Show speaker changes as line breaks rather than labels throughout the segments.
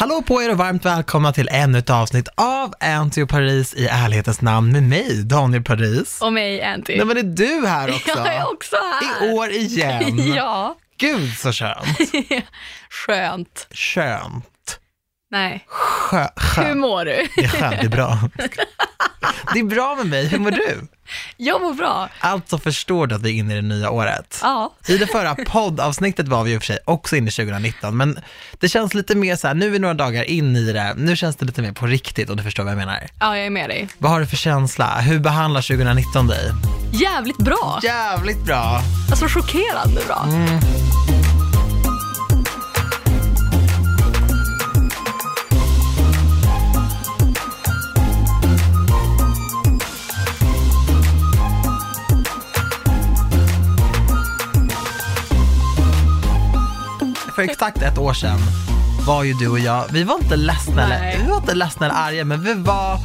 Hallå på er och varmt välkomna till ännu ett avsnitt av Anty och Paris i ärlighetens namn med mig, Daniel Paris.
Och mig, Anty.
Nej men är du här också?
Jag är också här.
I år igen.
ja.
Gud så skönt.
Skönt.
Skönt.
Nej.
Skö,
Hur
skönt.
mår du?
Det är skönt, det är bra. Det är bra med mig, hur mår du?
Jag mår bra.
Alltså förstår du att vi är inne i det nya året?
Ja.
I det förra poddavsnittet var vi i och för sig också inne i 2019, men det känns lite mer så här, nu är vi några dagar in i det, nu känns det lite mer på riktigt och du förstår vad jag menar.
Ja, jag är med dig.
Vad har du för känsla? Hur behandlar 2019 dig?
Jävligt bra.
Jävligt bra.
Alltså chockerande bra.
För exakt ett år sedan var ju du och jag, vi var inte ledsna, eller, vi var inte ledsna eller arga, men vi var,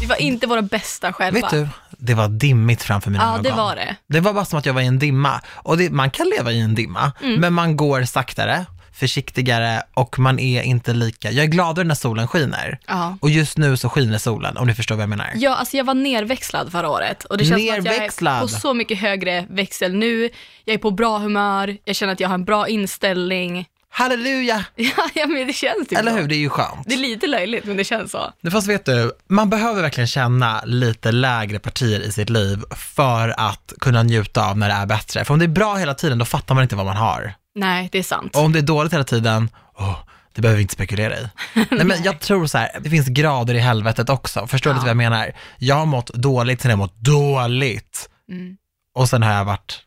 Vi var inte våra bästa själva.
vet du, det var dimmigt framför mina
Ja,
ögon.
det var det.
Det var bara som att jag var i en dimma. Och det, man kan leva i en dimma,
Mm.
men man går saktare, försiktigare och man är inte lika, jag är gladare när solen skiner.
Ja.
Och just nu så skiner solen, om du förstår vad jag menar.
Ja, alltså jag var nerväxlad förra året och det känns som att jag är på så mycket högre växel nu. Jag är på bra humör, jag känner att jag har en bra inställning.
Halleluja!
Ja, ja men det känns ju
Eller
bra.
hur, det är ju skönt.
Det är lite löjligt, men det känns så.
Fast vet du, man behöver verkligen känna lite lägre partier i sitt liv för att kunna njuta av när det är bättre. För om det är bra hela tiden, då fattar man inte vad man har.
Nej, det är sant.
Och om det är dåligt hela tiden, åh, det behöver vi inte spekulera i. Nej men jag tror så här, det finns grader i helvetet också. Förstår du
Ja.
lite vad jag menar? Jag har mått dåligt, sen har jag mått dåligt.
Mm.
Och sen har jag varit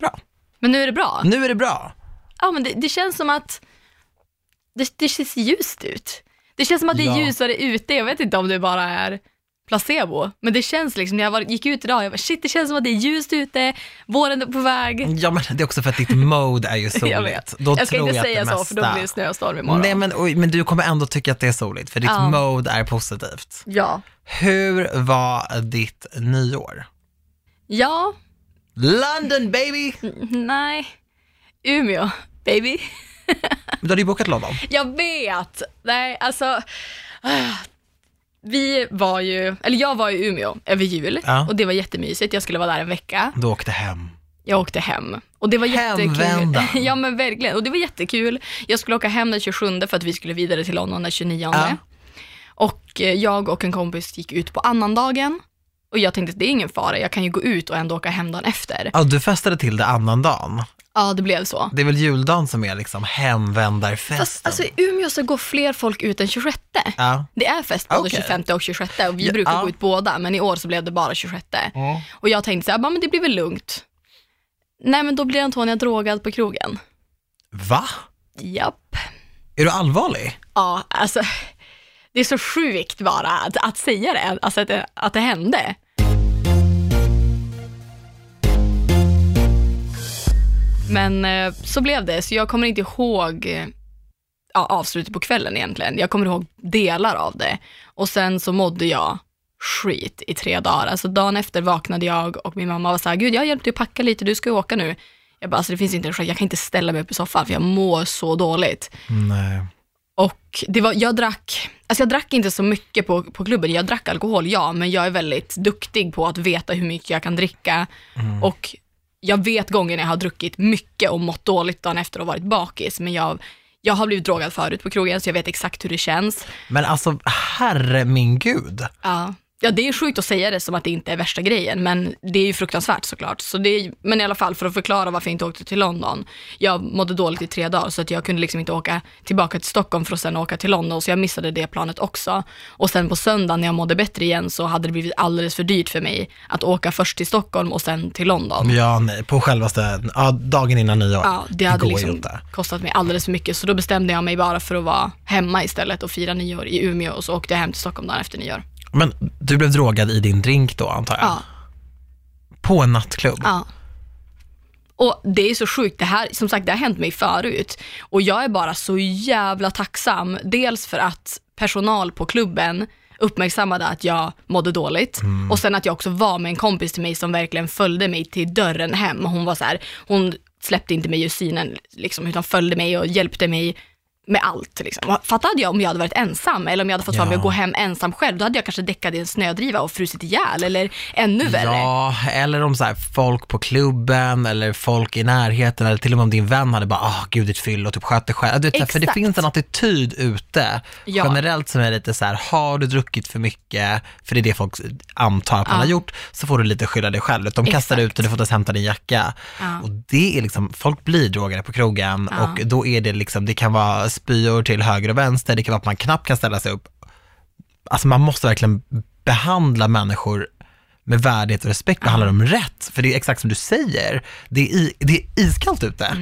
bra.
Men nu är det bra.
Nu är det bra.
Ja, men det, det känns som att det, det ser ljust ut. Det känns som att det är
Ja.
ljusare ute. Jag vet inte om det bara är placebo, men det känns liksom, när jag var, gick ut idag, jag bara shit, det känns som att det är ljust ute, våren är på väg.
Ja men det är också för att ditt mode är ju soligt.
Jag vet.
Då
jag ska inte
jag
säga
det
så, för då
mesta-
blir det snöstorm imorgon.
Nej men, oj, men du kommer ändå tycka att det är soligt, för ditt
Ja.
mode är positivt.
Ja.
Hur var ditt nyår?
Ja,
London baby!
nej. Umeå, baby.
Du hade ju bokat London.
Jag vet. Nej, alltså. Vi var ju, eller jag var i Umeå över jul
Ja.
och det var jättemysigt. Jag skulle vara där en vecka.
Du åkte hem.
Jag åkte hem och det var
Hemvändan.
jättekul. Ja men verkligen, och det var jättekul. Jag skulle åka hem den 27 för att vi skulle vidare till London den 29.
Ja.
Och eh, jag och en kompis gick ut på annandagen och jag tänkte att det är ingen fara, jag kan ju gå ut och ändå åka hem dagen efter.
Ja, du festade till det annan dagen.
Ja, det blev så.
Det är väl juldagen som är liksom hemvändarfesten?
Fast alltså i Umeå så går fler folk ut den 26.
Ja.
Det är fest både
Okej.
25 och 26 och vi
Ja,
brukar
ja.
gå ut båda, men i år så blev det bara 26. Och jag tänkte så här, "Ja, men det blir väl lugnt. Nej men då blir Antonia drogad på krogen.
Va?
Japp.
Är du allvarlig?
Ja, alltså det är så sjukt bara att, att säga det, alltså att att det hände. Men eh, så blev det, så jag kommer inte ihåg eh, ja, avslutet på kvällen egentligen. Jag kommer ihåg delar av det. Och sen så mådde jag skit i tre dagar. Alltså dagen efter vaknade jag och min mamma var så här, gud jag har hjälpt dig att packa lite, du ska ju åka nu. Jag bara, alltså det finns inte en chans, jag kan inte ställa mig upp i soffan för jag mår så dåligt.
Nej.
Och det var, jag drack, alltså jag drack inte så mycket på, på klubben. Jag drack alkohol, ja, men jag är väldigt duktig på att veta hur mycket jag kan dricka. Och jag vet gånger när jag har druckit mycket och mått dåligt dagen efter och varit bakis, men jag, jag har blivit drogad förut på krogen, så jag vet exakt hur det känns.
Men alltså, herre min gud.
Ja. Ja, det är sjukt att säga det som att det inte är värsta grejen, men det är ju fruktansvärt såklart. Så det är, men i alla fall, för att förklara varför jag inte åkte till London. Jag mådde dåligt i tre dagar, så att jag kunde liksom inte åka tillbaka till Stockholm för att sen åka till London, så jag missade det planet också. Och sen på söndagen när jag mådde bättre igen så hade det blivit alldeles för dyrt för mig att åka först till Stockholm och sen till London.
Ja, nej, på självaste, ja, dagen innan nyår.
Ja, det hade liksom
inte.
kostat mig alldeles för mycket, så då bestämde jag mig bara för att vara hemma istället och fira nyår i Umeå och så åkte jag hem till Stockholm dagen efter nyår.
Men du blev drogad i din drink då, antar jag?
Ja.
På en nattklubb?
Ja. Och det är så sjukt, det här, som sagt det har hänt mig förut. Och jag är bara så jävla tacksam. Dels för att personal på klubben uppmärksammade att jag mådde dåligt. Och sen att jag också var med en kompis till mig som verkligen följde mig till dörren hem. Hon var så här, hon släppte inte mig ur synen liksom, utan följde mig och hjälpte mig med allt. Liksom. Fatta hade jag om jag hade varit ensam eller om jag hade fått för mig
Ja.
att gå hem ensam själv. Då hade jag kanske däckat i en snödriva och frusit ihjäl eller ännu värre.
Ja, eller om så här, folk på klubben eller folk i närheten eller till och med om din vän hade bara, ah gud ditt fyll och typ sköt dig själv. Du vet, för det finns en attityd ute
Ja.
generellt som är lite så här, har du druckit för mycket, för det är det folk antar att man
Ja.
har gjort, så får du lite skylla dig själv. De kastar
Exakt.
ut och du får inte ens hämta din jacka.
Ja.
Och det är liksom, folk blir drogade på krogen
Ja.
och då är det liksom, det kan vara spyor till höger och vänster, det kan vara att man knappt kan ställa sig upp. Alltså man måste verkligen behandla människor med värdighet och respekt, behandla dem rätt. För det är exakt som du säger, det är, i, det är iskallt ute.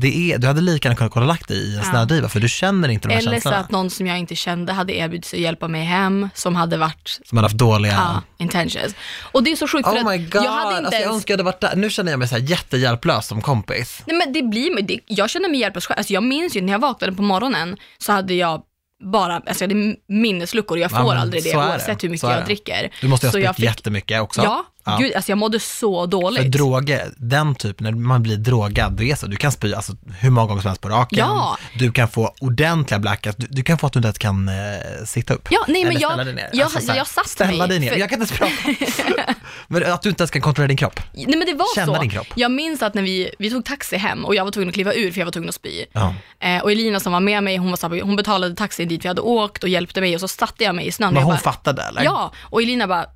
Det är, du hade lika gärna kunnat kolla lagt dig i en.
Ja.
snödriva, för du känner inte de här
Eller så
känslorna.
att någon som jag inte kände hade erbjudit sig att hjälpa mig hem, som hade varit
Som hade haft dåliga...
ja, intentions. Och det är så sjukt för
Oh my
att jag hade inte
alltså, jag
ens...
önskar jag hade varit där. Nu känner jag mig så här jättehjälplös som kompis.
Nej men det blir det, jag känner mig hjälplös själv. Alltså jag minns ju när jag vaknade på morgonen så hade jag bara, alltså jag hade minnesluckor, jag
Ja,
får
men
aldrig det
så
oavsett hur mycket
Så
jag dricker.
Du måste ha
Så jag
spytt jättemycket också.
Ja,
Ja.
gud alltså jag mådde så dåligt.
För droger, den typen, när man blir drogad, det är så, du kan spy alltså, hur många gånger som helst på raken.
Ja.
Du kan få ordentliga blackouts, du, du kan få att du inte ens kan eh, sitta upp.
Ja, nej, men
Eller
jag-
ställa dig ner.
jag-
så här,
jag satt
Ställa
mig,
dig ner,
för-
jag kan inte ens prata. men att du inte ens kan kontrollera din kropp.
Nej men det var
Känna
så.
din kropp.
Jag minns att när vi, vi tog taxi hem och jag var tvungen att kliva ur för jag var tvungen att spy.
Ja.
Eh, och Elina som var med mig, hon, var så här, hon betalade taxin dit vi hade åkt och hjälpte mig och så satte jag mig i snön.
Men hon
bara,
fattade eller?
Ja, och Elina bara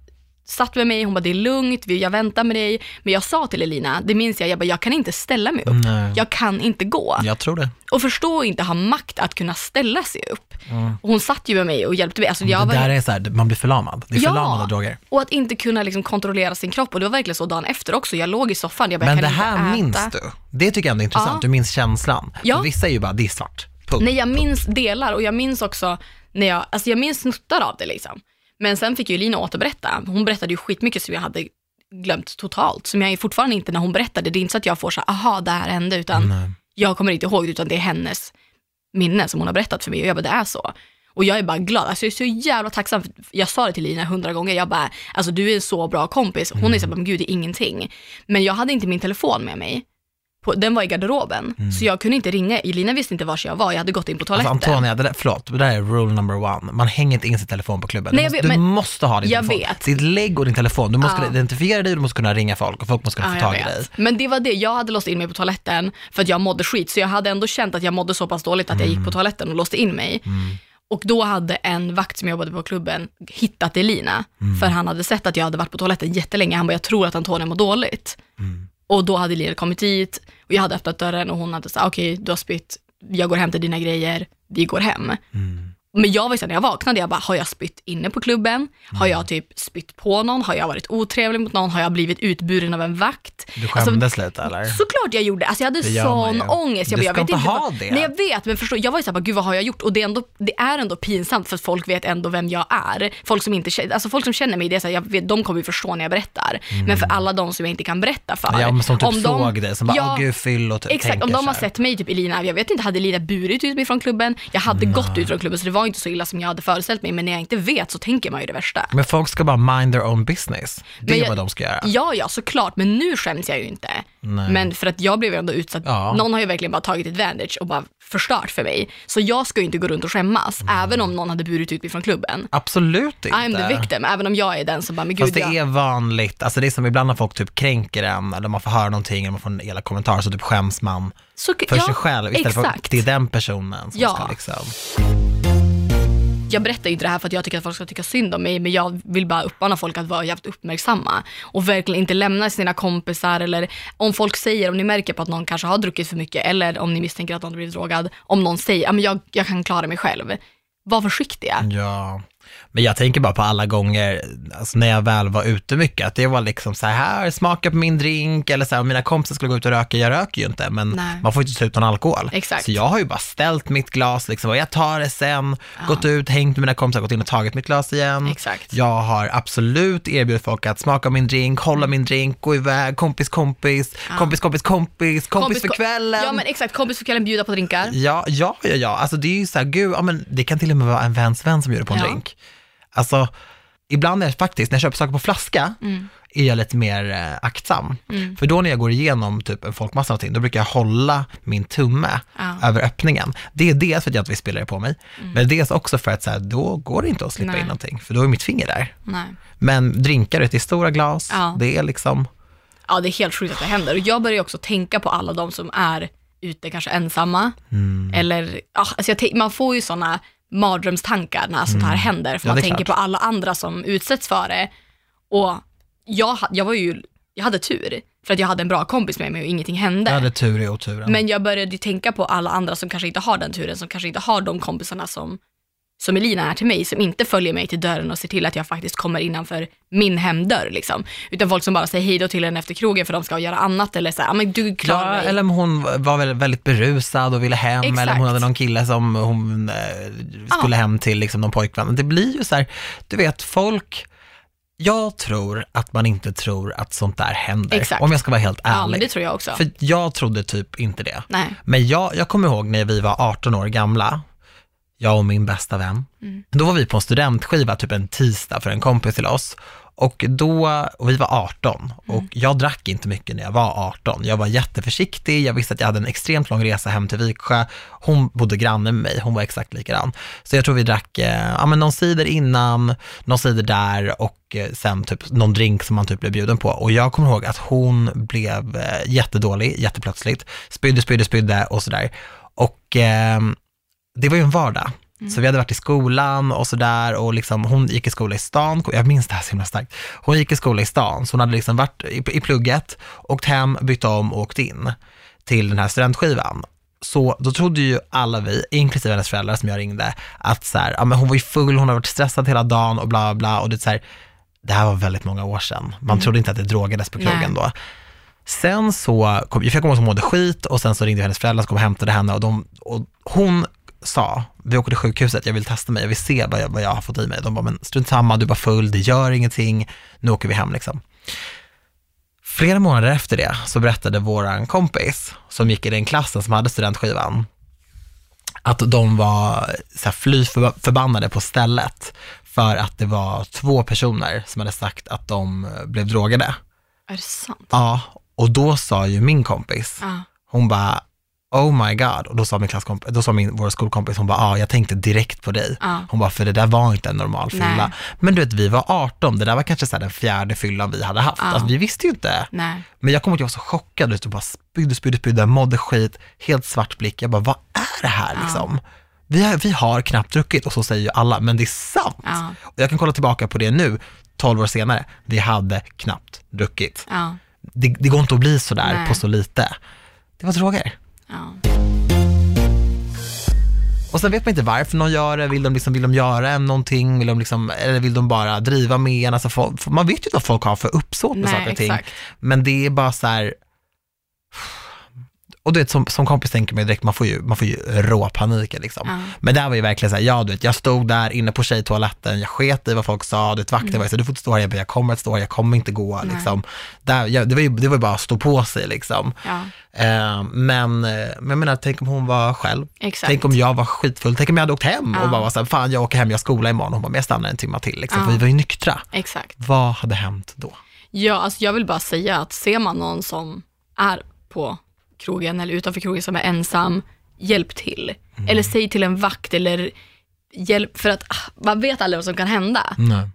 satt med mig, hon bara det är lugnt, jag väntar med dig. Men jag sa till Elina, det minns jag, jag bara jag kan inte ställa mig upp.
Nej.
Jag kan inte gå.
Jag tror det.
Och förstå och inte ha makt att kunna ställa sig upp. Och hon satt ju med mig och hjälpte mig. Alltså, jag
det
var
där är så här, man blir förlamad. Det är förlamande droger.
och att inte kunna liksom kontrollera sin kropp. Och det var verkligen så dagen efter också. Jag låg i soffan, jag bara,
Men
jag
det
kan
här
inte
minns
äta.
du. Det tycker jag ändå är intressant.
Ja.
Du minns känslan.
Ja.
För vissa är ju bara, det är svart. Punkt.
Nej, jag minns delar och jag minns också när jag, alltså jag minns snuttar av det liksom. Men sen fick ju Lina återberätta. Hon berättade ju skitmycket som jag hade glömt totalt. Som jag fortfarande inte, när hon berättade, det är inte så att jag får så här, aha, det här hände, utan
Nej.
jag kommer inte ihåg det, utan det är hennes minne som hon har berättat för mig och jag bara, det är så. Och jag är bara glad, alltså jag är så jävla tacksam. Jag sa det till Lina hundra gånger, jag bara, alltså du är en så bra kompis. Hon är så här, men gud det är ingenting. Men jag hade inte min telefon med mig. På, den var i garderoben, så jag kunde inte ringa. Elina visste inte var jag var, jag hade gått in på toaletten.
Alltså Antonia, det där, förlåt, det där är rule number one. Man hänger inte in sin telefon på klubben.
Nej,
du
jag
måste,
vet,
du måste ha din
jag
telefon.
vet.
Ditt lägg och din telefon. Du måste
Ja.
kunna identifiera dig, du måste kunna ringa folk och folk måste kunna
Ja,
få
jag
tag i dig.
Men det var det, jag hade låst in mig på toaletten för att jag mådde skit. Så jag hade ändå känt att jag mådde så pass dåligt att jag
Mm.
gick på toaletten och låste in mig. Och då hade en vakt som jobbade på klubben hittat Elina.
Mm.
För han hade sett att jag hade varit på toaletten jättelänge. Han bara, jag tror att Antonija mår dåligt. Och då hade Lira kommit dit och jag hade öppnat dörren och hon hade sagt, ah, okej du har spytt, jag går hem till dina grejer, vi går hem.
Mm.
Men jag var ju när jag vaknade, jag bara, har jag spytt inne på klubben? Har
Mm.
jag typ spytt på någon? Har jag varit otrevlig mot någon? Har jag blivit utburen av en vakt?
Du
Alltså,
skämdes lite eller?
Såklart jag gjorde. Alltså jag hade
Det
sån ångest. Jag,
Du
bara, jag
ska
vet
inte ha
vad...
det.
Nej jag vet, men förstå, jag var ju såhär, gud vad har jag gjort? Och det är, ändå, det är ändå pinsamt för att folk vet ändå vem jag är. Folk som inte alltså folk som känner mig, det är så här, jag vet, de kommer ju förstå när jag berättar. Men för alla de som jag inte kan berätta för.
Mm. Ja, men som typ
de-
såg dig, som bara,
Ja,
åh gud, fyll och typ
Exakt, om de har sett mig, typ Elina, jag vet inte, hade Elina burit ut mig från klubben? Jag hade gått ut från klubben så det var inte så illa som jag hade föreställt mig, men när jag inte vet så tänker man ju det värsta.
Men folk ska bara mind their own business. Det
Men
är
jag-
vad de ska göra.
Ja, ja, såklart, men nu skäms jag ju inte.
Nej.
Men för att jag blev ju ändå utsatt,
Ja.
någon har ju verkligen bara tagit advantage och bara förstört för mig. Så jag ska ju inte gå runt och skämmas, även om någon hade burit ut mig från klubben.
Absolut inte.
I'm the victim, även om jag är den som bara, men gud,
Fast det
jag...
är vanligt, alltså det är som ibland när folk typ kränker en, eller man får höra någonting, eller man får en elak kommentar, så typ skäms man
Så,
för
ja,
sig själv istället för att
exakt.
det är den personen som
Ja.
ska liksom...
Jag berättar inte det här för att jag tycker att folk ska tycka synd om mig, men jag vill bara uppmana folk att vara jävligt uppmärksamma och verkligen inte lämna sina kompisar eller om folk säger, om ni märker på att någon kanske har druckit för mycket eller om ni misstänker att någon har blivit drogad, om någon säger, ja men jag, jag kan klara mig själv. Var försiktiga.
Ja, men jag tänker bara på alla gånger, alltså när jag väl var ute mycket, att det var liksom så här, smaka på min drink, eller så här, om mina kompisar skulle gå ut och röka, jag röker ju inte, men
Nej.
man får ju inte ta ut någon alkohol.
Exakt.
Så jag har ju bara ställt mitt glas, liksom, och jag tar det sen, gått ut, hängt med mina kompisar, gått in och tagit mitt glas igen.
Exakt.
Jag har absolut erbjudit folk att smaka min drink, hålla min drink, gå iväg, kompis, kompis, kompis, kompis, kompis, kompis, för
ko-
kvällen.
Ja men exakt, kompis för kvällen, bjuda på drinkar.
Ja, ja, ja, ja. Alltså det är ju så här, gud, ja, men det kan till och med vara en väns vän som det på en
Ja.
drink. Alltså, ibland är det faktiskt, när jag köper saker på flaska,
Mm.
är jag lite mer eh, aktsam. För då när jag går igenom typ en folkmassa någonting, då brukar jag hålla min tumme
Ja.
över öppningen. Det är dels för att jag inte vill spilla det på mig, men dels också för att så här, då går det inte att slippa
Nej.
in någonting, för då är mitt finger där.
Nej.
Men drinkar ute i stora glas,
Ja.
det är liksom,
Ja, det är helt sjukt att det händer. Och jag börjar också tänka på alla de som är ute kanske ensamma.
Mm.
Eller, ja, alltså jag man får ju sådana mardrömstankar när sånt här händer. För
Mm. Ja,
man tänker
klart.
på alla andra som utsätts för det. Och jag, jag var ju, jag hade tur. För att jag hade en bra kompis med mig och ingenting hände.
jag hade tur i oturen.
Men jag började ju tänka på alla andra som kanske inte har den turen, som kanske inte har de kompisarna som, som Elina är till mig, som inte följer mig till dörren och ser till att jag faktiskt kommer innanför min hemdörr. Liksom. Utan folk som bara säger hej då till en efter krogen för de ska göra annat eller så här, "Ja, men du klarar
Ja,
dig.
eller om hon var väl väldigt berusad och ville hem,
Exakt.
eller om hon hade någon kille som hon eh, skulle hem till, liksom någon pojkvän. Det blir ju så här, du vet, folk, jag tror att man inte tror att sånt där händer,
Exakt.
om jag ska vara helt
Ja,
ärlig.
det tror jag också.
För jag trodde typ inte det.
Nej.
Men jag, jag kommer ihåg när vi var 18 år gamla, jag och min bästa vän.
Mm.
Då var vi på en studentskiva typ en tisdag för en kompis till oss. Och då, och vi var 18 och
Mm.
jag drack inte mycket när jag var 18. Jag var jätteförsiktig, jag visste att jag hade en extremt lång resa hem till Viksjö. Hon bodde granne med mig, hon var exakt likadan. Så jag tror vi drack eh, ja, men någon cider innan, någon cider där och eh, sen typ någon drink som man typ blev bjuden på. Och jag kommer ihåg att hon blev eh, jättedålig, jätteplötsligt. Spydde, spydde, spydde och sådär. Och eh, det var ju en vardag. Så vi hade varit i skolan och sådär och liksom, hon gick i skola i stan, jag minns det här så himla starkt. Hon gick i skola i stan, så hon hade liksom varit i, i plugget, åkt hem, bytt om och åkt in till den här studentskivan. Så då trodde ju alla vi, inklusive hennes föräldrar som jag ringde, att så här, ja, men hon var ju full, hon har varit stressad hela dagen och bla bla och det är så här, det här var väldigt många år sedan. Man trodde inte att det drogades på krogen då. Sen så, kom, jag fick komma som mådde skit och sen så ringde hennes föräldrar som kom och hämtade henne och, de, och hon sa, vi åker till sjukhuset, jag vill testa mig, jag vill se vad jag, vad jag har fått i mig. De bara, men strunt samma, du bara full, det gör ingenting, nu åker vi hem liksom. Flera månader efter det så berättade våran kompis, som gick i den klassen som hade studentskivan, att de var så här, fly förba- förbannade på stället för att det var två personer som hade sagt att de eh, blev drogade.
Är det sant?
Ja, och då sa ju min kompis,
Ja.
hon bara, oh my god, och då sa min klasskompis, då sa min, vår skolkompis, hon bara, ah, jag tänkte direkt på dig.
Ja.
Hon bara, för det där var inte en normal fylla.
Nej.
Men du vet, vi var 18, det där var kanske så den fjärde fyllan vi hade haft.
Ja.
Alltså, vi visste ju inte.
Nej.
Men jag kommer ihåg att jag var så chockad, du vet, bara spydde, spydde, spydde, mådde skit, helt svart blick. Jag bara, vad är det här liksom? Vi har, vi har knappt druckit och så säger ju alla, men det är sant. Och jag kan kolla tillbaka på det nu, 12 år senare, vi hade knappt druckit. Det, det går inte att bli sådär
Nej.
på så lite. Det var droger.
Ja.
Och sen vet man inte varför någon gör det, vill de, liksom, vill de göra någonting, vill de liksom, eller vill de bara driva med en? Alltså, folk, man vet ju inte vad folk har för uppsåt med
Nej,
saker och ting.
exakt.
Men det är bara så här, och du vet som, som kompis tänker man ju direkt, man får ju, man får ju råpanik liksom.
Ja.
Men där var ju verkligen så här, ja du vet, jag stod där inne på tjejtoaletten, jag sket i vad folk sa, du vet, vakten var ju så här, du får inte stå här, jag, bara, jag kommer att stå här, jag kommer inte gå
Nej.
liksom. Där, ja, det, var ju, det var ju bara att stå på sig liksom.
Ja.
Eh, men, eh, men jag menar, tänk om hon var själv.
Exakt.
Tänk om jag var skitfull, tänk om jag hade åkt hem och
Ja.
bara var så här, fan jag åker hem, jag har skola imorgon. Hon bara, men jag stannar en timme till liksom,
Ja.
för vi var ju nyktra.
Exakt.
Vad hade hänt då?
Ja, alltså jag vill bara säga att ser man någon som är på krogen eller utanför krogen som är ensam, hjälp till.
Mm.
Eller säg till en vakt eller hjälp, för att ah, man vet aldrig vad som kan hända.
Nej.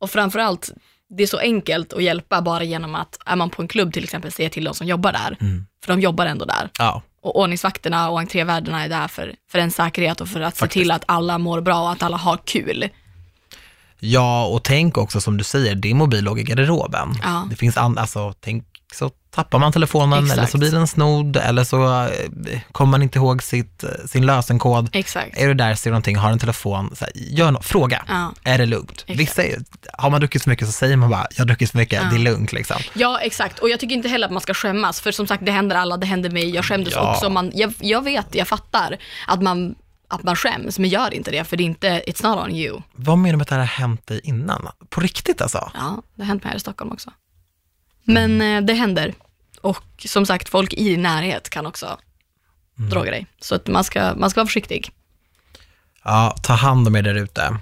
Och framförallt, det är så enkelt att hjälpa bara genom att, är man på en klubb till exempel, säga till de som jobbar där.
Mm.
För de jobbar ändå där.
Ja,
Och ordningsvakterna och entrévärdarna är där för, för en säkerhet och för att
Faktiskt.
se till att alla mår bra och att alla har kul.
Ja, och tänk också som du säger, din mobil låg i garderoben.
Ja.
Det finns andra, alltså tänk så tappar man telefonen
Exakt.
eller så blir den snodd eller så eh, kommer man inte ihåg sitt, eh, sin lösenkod.
Exakt.
Är du där, ser du någonting, har en telefon, så här, gör no- fråga.
Ja.
Är det lugnt? Vissa, är- har man druckit för mycket så säger man bara, jag har druckit för mycket,
Ja.
det är lugnt liksom.
Ja, exakt. Och jag tycker inte heller att man ska skämmas, för som sagt, det händer alla, det händer mig, jag skämdes
Ja.
också. Man, jag, jag vet, jag fattar att man, att man skäms, men gör inte det, för det är inte, it's not on you.
Vad menar du med att det här har hänt dig innan? På riktigt alltså?
Ja, det har hänt mig här i Stockholm också. Men eh, det händer. Och som sagt, folk i din närhet kan också droga dig. Så att man, ska, man ska vara försiktig.
Ja, ta hand om er där ute.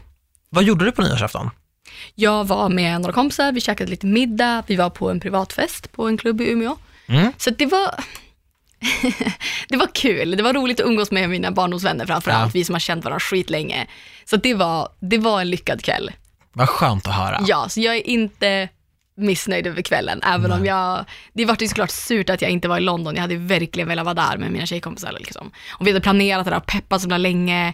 Vad gjorde du på nyårsafton?
Jag var med några kompisar, vi käkade lite middag, vi var på en privatfest på en klubb i Umeå.
Mm.
Så det var, det var kul. Det var roligt att umgås med mina barndomsvänner framförallt,
Ja.
vi som har känt varandra skitlänge. Så det var, det var en lyckad kväll.
Vad skönt att höra.
Ja, så jag är inte missnöjd över kvällen, även om jag, det vart ju såklart surt att jag inte var i London, jag hade verkligen velat vara där med mina tjejkompisar liksom. Och vi hade planerat det där och peppat så länge,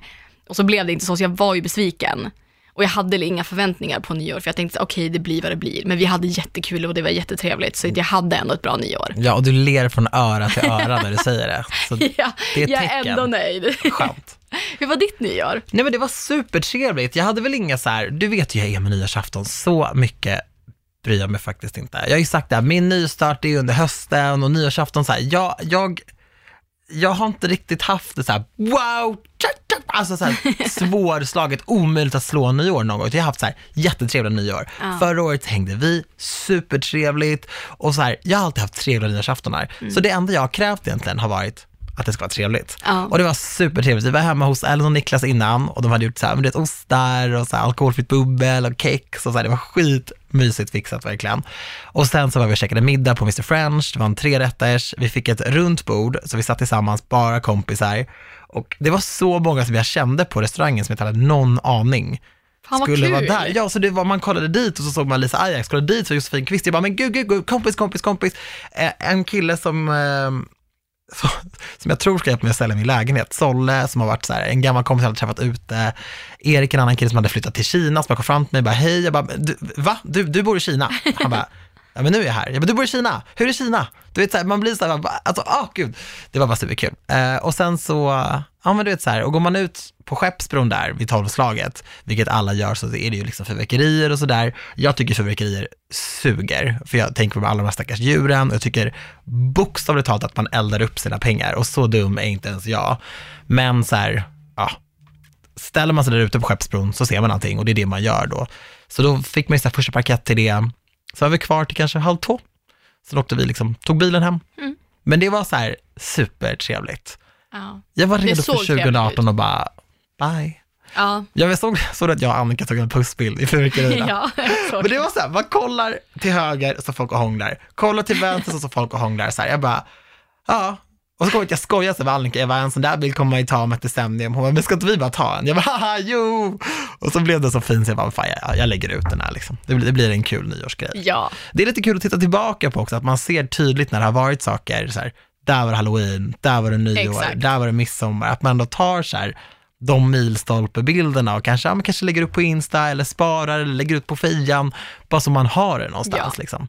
och så blev det inte så, så jag var ju besviken. Och jag hade inga förväntningar på nyår, för jag tänkte okej, det blir vad det blir. Men vi hade jättekul och det var jättetrevligt, så jag hade ändå ett bra nyår.
Ja, och du ler från öra till öra när du säger det. Så
Ja,
det är ett
jag är
tecken.
ändå nöjd.
Skönt.
Hur var ditt nyår?
Nej men det var supertrevligt. Jag hade väl inga så här, du vet ju jag är med nyårsafton, så mycket bryr jag mig faktiskt inte. Jag har ju sagt det här, min nystart är under hösten och nyårsafton så här, jag, jag, jag har inte riktigt haft det så här, wow, alltså så här svårslaget, omöjligt att slå nyår någon gång. Jag har haft så här jättetrevliga nyår.
Ja.
Förra året hängde vi supertrevligt och så här, jag har alltid haft trevliga nyårsaftonar. Så det enda jag har krävt egentligen har varit att det ska vara trevligt.
Ja.
Och det var supertrevligt. Vi var hemma hos Ellen och Niklas innan och de hade gjort så här, men du vet, ostar och så här, alkoholfritt bubbel och kex och så här, det var skitmysigt fixat verkligen. Och sen så var vi och käkade middag på Mr. French, det var en trerätters, vi fick ett runt bord, så vi satt tillsammans, bara kompisar. Och det var så många som jag kände på restaurangen som jag inte hade någon aning
Fan
skulle
kul.
vara där. Ja, så det var, man kollade dit och så såg man Lisa Ajax, kollade dit så Josefin Kvist, jag bara, men gud, gud, gud, kompis, kompis, kompis. Eh, en kille som, eh, som jag tror ska hjälpa mig att sälja min lägenhet, Solle, som har varit så här, en gammal kompis jag hade träffat ute, Erik, en annan kille som hade flyttat till Kina, som bara kom fram till mig och bara, hej, jag bara, du, va? Du, du bor i Kina? Han bara, ja men nu är jag här. Jag bara, du bor i Kina, hur är Kina? Du vet så här, man blir så här, bara, alltså, åh gud, det var bara superkul. Eh, och sen så, ja men du vet så här, och går man ut på Skeppsbron där vid tolvslaget, vilket alla gör, så är det ju liksom fyrverkerier och sådär. Jag tycker fyrverkerier suger, för jag tänker på alla de här stackars djuren och jag tycker bokstavligt talat att man eldar upp sina pengar och så dum är inte ens jag. Men så här, ja, ställer man sig där ute på Skeppsbron så ser man allting och det är det man gör då. Så då fick man ju så här första parkett till det, så var vi kvar till kanske halv två. Sen åkte vi liksom, tog bilen hem.
Mm.
Men det var så här supertrevligt.
Ja.
Jag var redo för
såg trevligt
2018 och bara, bye.
Ja.
Jag såg, såg att jag och Annika tog en pussbild i fyrverkerierna.
ja.
Men det var så här, man kollar till höger så folk och hånglar, kollar till vänster så folk och hånglar. Så här, jag bara, ja. Och så kom jag skojade så med Annika, jag bara, en sån där bild kommer man ju ta om ett decennium. Hon bara, men ska inte vi bara ta en? Jag bara, haha, jo. Och så blev det så fint så jag bara, fan jag, jag lägger ut den här liksom. Det blir, det blir en kul nyårsgrej.
Ja,
Det är lite kul att titta tillbaka på också, att man ser tydligt när det har varit saker, så här, där var det halloween, där var det nyår,
Exakt.
där var det midsommar, att man ändå tar så här, de milstolpebilderna och kanske, ja, man kanske lägger upp på Insta eller sparar eller lägger ut på fian, bara så man har det någonstans
Ja.
liksom.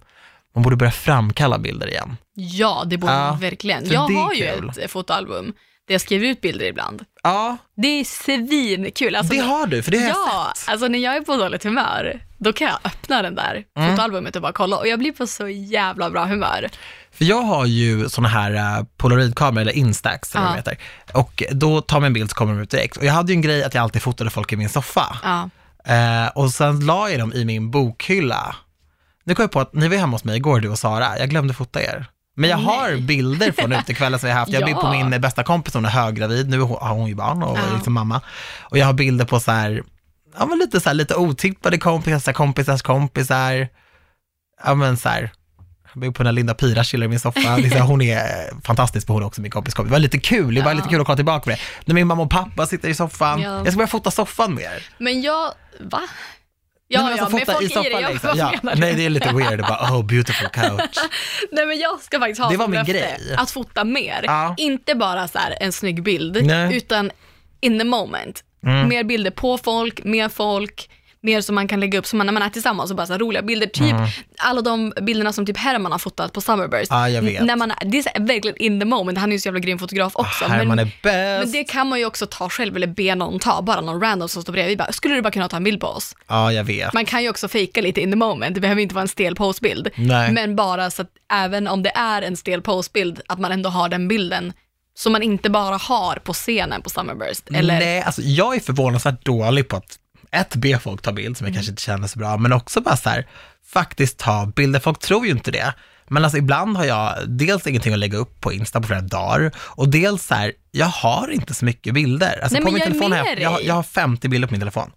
Man borde börja framkalla bilder igen.
Ja det borde
Ja,
verkligen. Jag har ju
kul.
ett eh, fotoalbum där jag skriver ut bilder ibland.
Ja,
Det är svinkul. Alltså,
det har du, för det har jag
Ja,
sett.
alltså när jag är på dåligt humör, då kan jag öppna den där
Mm.
fotoalbumet och bara kolla och jag blir på så jävla bra humör.
För jag har ju såna här uh, polaroidkameror, eller instax, eller vad de heter. Och då tar man en bild så kommer de ut direkt. Och jag hade ju en grej att jag alltid fotade folk i min soffa.
Ja.
Eh, och sen la jag dem i min bokhylla. Nu kom jag på att ni var hemma hos mig igår, du och Sara. Jag glömde fota er. Men jag
Nej.
har bilder från utekvällen som jag haft. Jag har bild på
Ja.
min bästa kompis, hon är höggravid. Nu har hon ju barn och
Ja.
är liksom mamma. Och jag har bilder på så här, ja men lite så här, lite otippade kompisar, kompisars kompisar. Ja men så här, jag på den Linda Pira chillar i min soffa. Här, Hon är fantastisk, för hon också min kompis kompis. Det var lite kul, det var
Ja.
lite kul att kolla tillbaka på det. När min mamma och pappa sitter i soffan.
Ja.
Jag ska börja fota soffan mer.
Men jag, va? Ja,
men
ja,
alltså,
med
fota
folk i, det. Jag,
liksom. ja. Nej, det är lite weird. Bara, oh, beautiful couch.
Nej men jag ska faktiskt ha
Det var min
löfte
grej.
att fota mer.
Ja.
Inte bara så här en snygg bild,
Nej.
utan in the moment.
Mm.
Mer bilder på folk, med folk, mer som man kan lägga upp som man, när man är tillsammans och bara så här roliga bilder. Typ alla de bilderna som typ Herman har fotat på Summerburst.
Mm. Ja, jag vet.
När man, det är här verkligen in the moment, han är ju så jävla grym fotograf också.
Herman
men,
är bäst.
men det kan man ju också ta själv eller be någon ta, bara någon random som står bredvid. Bara, Skulle du bara kunna ta en bild på oss?
Ja, jag vet.
Man kan ju också fejka lite in the moment, det behöver inte vara en stel postbild.
Nej.
Men bara så att även om det är en stel postbild, att man ändå har den bilden som man inte bara har på scenen på Summerburst. Eller,
Nej, alltså jag är förvånansvärt dålig på att ett, be folk ta bild som jag kanske inte känner så bra, men också bara så här, faktiskt ta bilder. Folk tror ju inte det. Men alltså ibland har jag dels ingenting att lägga upp på Insta på flera dagar och dels så här, jag har inte så mycket bilder. Alltså
Nej,
på
men
min telefon har jag, jag, jag har 50 bilder på min telefon.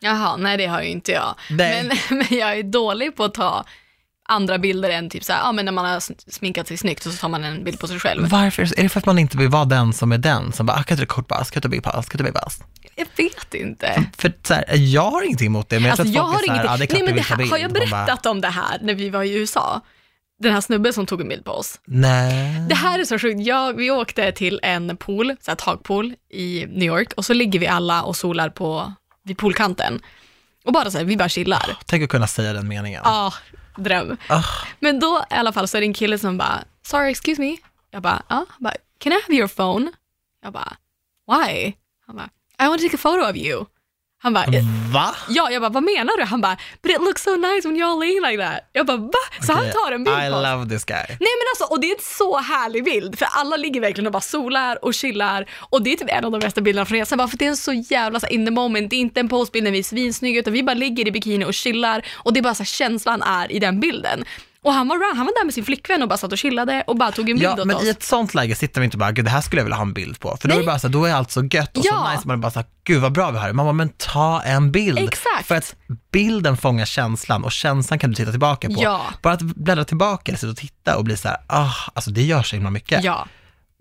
Jaha, nej det har ju inte jag. Men, men jag är dålig på att ta andra bilder än typ så här, ja men när man har sminkat sig snyggt och så tar man en bild på sig själv.
Varför? Är det för att man inte vill vara den som är den som bara, ah, kan du ta kort pass, kan du ta bild pass, kan du ta bild pass?
Jag vet inte.
För så här, jag har ingenting emot det, men jag
Alltså
tror
jag
att folk
har
är så här, ja det är klart
Nej men det här, har jag
Man bara,
berättat om det här när vi var i USA? Den här snubben som tog en bild på oss.
Nej.
Det här är så sjukt. Jag, vi åkte till en pool, så här takpool i New York och så ligger vi alla och solar på, vid poolkanten. Och bara så här, vi bara chillar.
Tänk att kunna säga den meningen.
Ja, dröm.
Ah.
Men då i alla fall så är det en kille som bara, sorry excuse me. Jag bara, ja. Bara, can I have your phone? Jag bara, why? Han bara, I want to take a photo of you. Han bara,
Va?
ja, jag bara, vad menar du? Han bara, but it looks so nice when you're laying like that. Jag bara, va? Så han tar en bild
I
på oss.
love this guy.
Nej men alltså, och det är en så härlig bild, för alla ligger verkligen och bara solar och chillar och det är typ en av de bästa bilderna från resan, bara för det är en så jävla så in the moment, det är inte en postbild när vi är svinsnygga utan vi bara ligger i bikini och chillar och det är bara så här, känslan är i den bilden. Och han var, han var där med sin flickvän och bara satt och chillade och bara tog en bild
Ja,
åt
men
oss.
i ett sånt läge sitter vi inte bara, gud det här skulle jag vilja ha en bild på. För då är det bara så då är allt så gött och så
Ja.
nice, man bara så här, gud vad bra vi har det. Man bara, men ta en bild.
Exakt.
För att bilden fångar känslan och känslan kan du titta tillbaka på.
Ja.
Bara att bläddra tillbaka eller sitta och titta och bli så här, ah, alltså det gör så himla mycket.
Ja.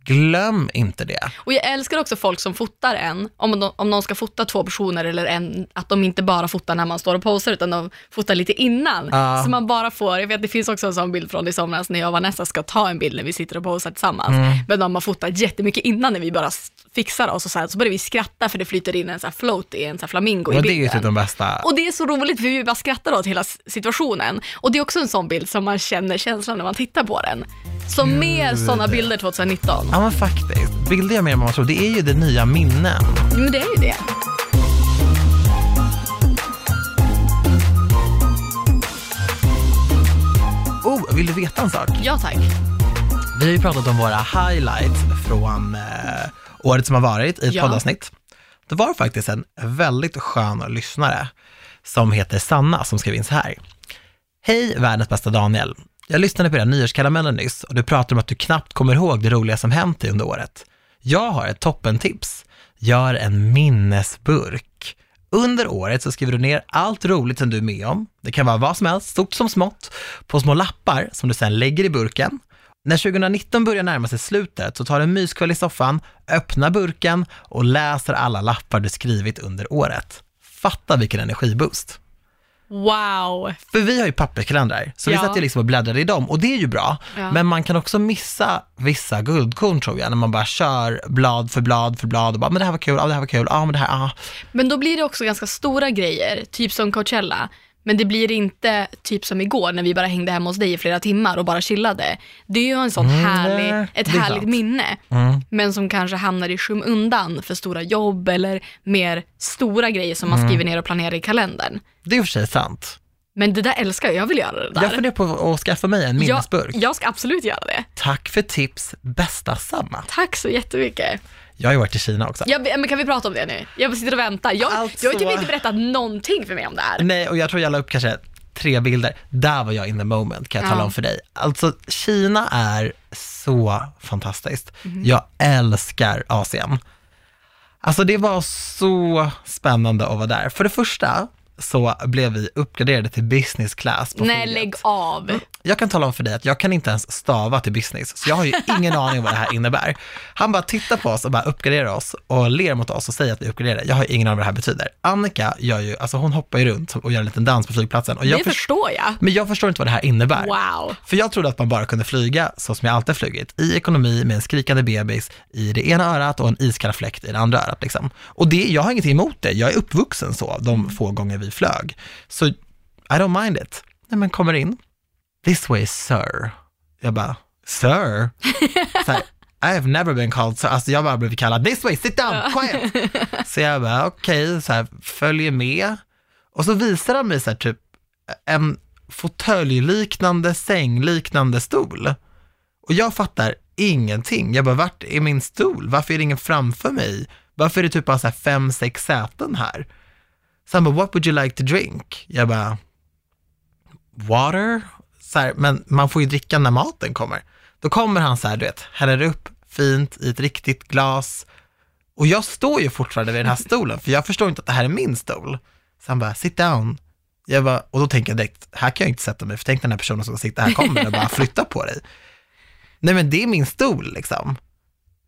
Glöm inte det.
Och jag älskar också folk som fotar en, om de, om de ska fota två personer eller en, att de inte bara fotar när man står och posar utan de fotar lite innan.
Ja.
Så man bara får, jag vet det finns också en sån bild från i somras när jag och Vanessa ska ta en bild när vi sitter och posar tillsammans.
Mm.
Men de har fotat jättemycket innan när vi bara fixar oss och så, här, så börjar vi skratta för det flyter in en så float i en så flamingo i
Men det är ju
bilden.
typ de bästa.
Och det är så roligt för vi bara skrattar åt hela situationen. Och det är också en sån bild som man känner känslan när man tittar på den. Så mer sådana bilder 2019.
Ja men faktiskt, bilder gör mer än vad man tror. Det är ju det nya minnen.
Men det är ju det.
Oh, vill du veta en sak?
Ja tack.
Vi har ju pratat om våra highlights från eh, året som har varit i ett
Ja.
poddavsnitt. Det var faktiskt en väldigt skön lyssnare som heter Sanna som skrev in så här. Hej världens bästa Daniel. Jag lyssnade på era nyårskarameller nyss och du pratade om att du knappt kommer ihåg det roliga som hänt dig under året. Jag har ett toppentips. Gör en minnesburk. Under året så skriver du ner allt roligt som du är med om. Det kan vara vad som helst, stort som smått, på små lappar som du sedan lägger i burken. När 2019 börjar närma sig slutet så tar du en myskväll i soffan, öppnar burken och läser alla lappar du skrivit under året. Fatta vilken energiboost.
Wow.
För vi har ju papperskalendrar, så vi
Ja.
satt ju liksom och bläddrade i dem och det är ju bra.
Ja.
Men man kan också missa vissa guldkorn tror jag, när man bara kör blad för blad för blad och bara, men det här var kul, ja det här var kul, ja men det här, ah.
Men då blir det också ganska stora grejer, typ som Coachella. Men det blir inte typ som igår när vi bara hängde hemma hos dig i flera timmar och bara chillade. Det är ju en sån
Mm,
härlig, ett härligt
sant.
minne.
Mm.
Men som kanske hamnar i skymundan för stora jobb eller mer stora grejer som
Mm.
man skriver ner och planerar i kalendern.
Det är i och för sig sant.
Men det där älskar jag, jag vill göra det där.
Jag funderar på att skaffa mig en minnesburk.
Jag, jag ska absolut göra det.
Tack för tips, bästa samma.
Tack så jättemycket.
Jag har ju varit i Kina också.
Jag, men kan vi prata om det nu? Jag sitter och väntar. Jag,
Alltså-
jag har typ inte berättat någonting för mig om det här.
Nej, och jag tror jag la upp kanske tre bilder. Där var jag in the moment, kan jag tala
Ja.
om för dig. Alltså, Kina är så fantastiskt.
Mhm.
Jag älskar Asien. Alltså det var så spännande att vara där. För det första så blev vi uppgraderade till business class på
Nej,
flyget.
lägg av.
Jag kan tala om för dig att jag kan inte ens stava till business, så jag har ju ingen aning om vad det här innebär. Han bara tittar på oss och bara uppgraderar oss och ler mot oss och säger att vi uppgraderar. Jag har ingen aning om vad det här betyder. Annika gör ju, alltså hon hoppar ju runt och gör en liten dans på flygplatsen. Och jag
det
förs-
förstår jag.
men jag förstår inte vad det här innebär.
Wow.
För jag trodde att man bara kunde flyga så som jag alltid har flugit, i ekonomi med en skrikande bebis i det ena örat och en iskall fläkt i det andra örat. Liksom. Och det, jag har ingenting emot det, jag är uppvuxen så de få gånger vi flög. Så I don't mind it. Nej men kommer in, this way sir. Jag bara, sir? Så här, I have never been called sir. Alltså jag bara blev kallad, this way, sit down, quiet. Så jag bara, okej, så här, följer med. Och så visar han mig så här, typ en fåtöljliknande, sängliknande stol. Och jag fattar ingenting. Jag bara, vart är min stol? Varför är det ingen framför mig? Varför är det typ bara så här fem, sex säten här? Så han bara, what would you like to drink? Jag bara, water? Så här, men man får ju dricka när maten kommer. Då kommer han så här, du vet, häller upp fint i ett riktigt glas. Och jag står ju fortfarande vid den här stolen, för jag förstår inte att det här är min stol. Så han bara, sit down. Jag bara, och då tänker jag direkt, här kan jag inte sätta mig, för tänk den här personen som sitter här kommer och bara flytta på dig. Nej men det är min stol liksom.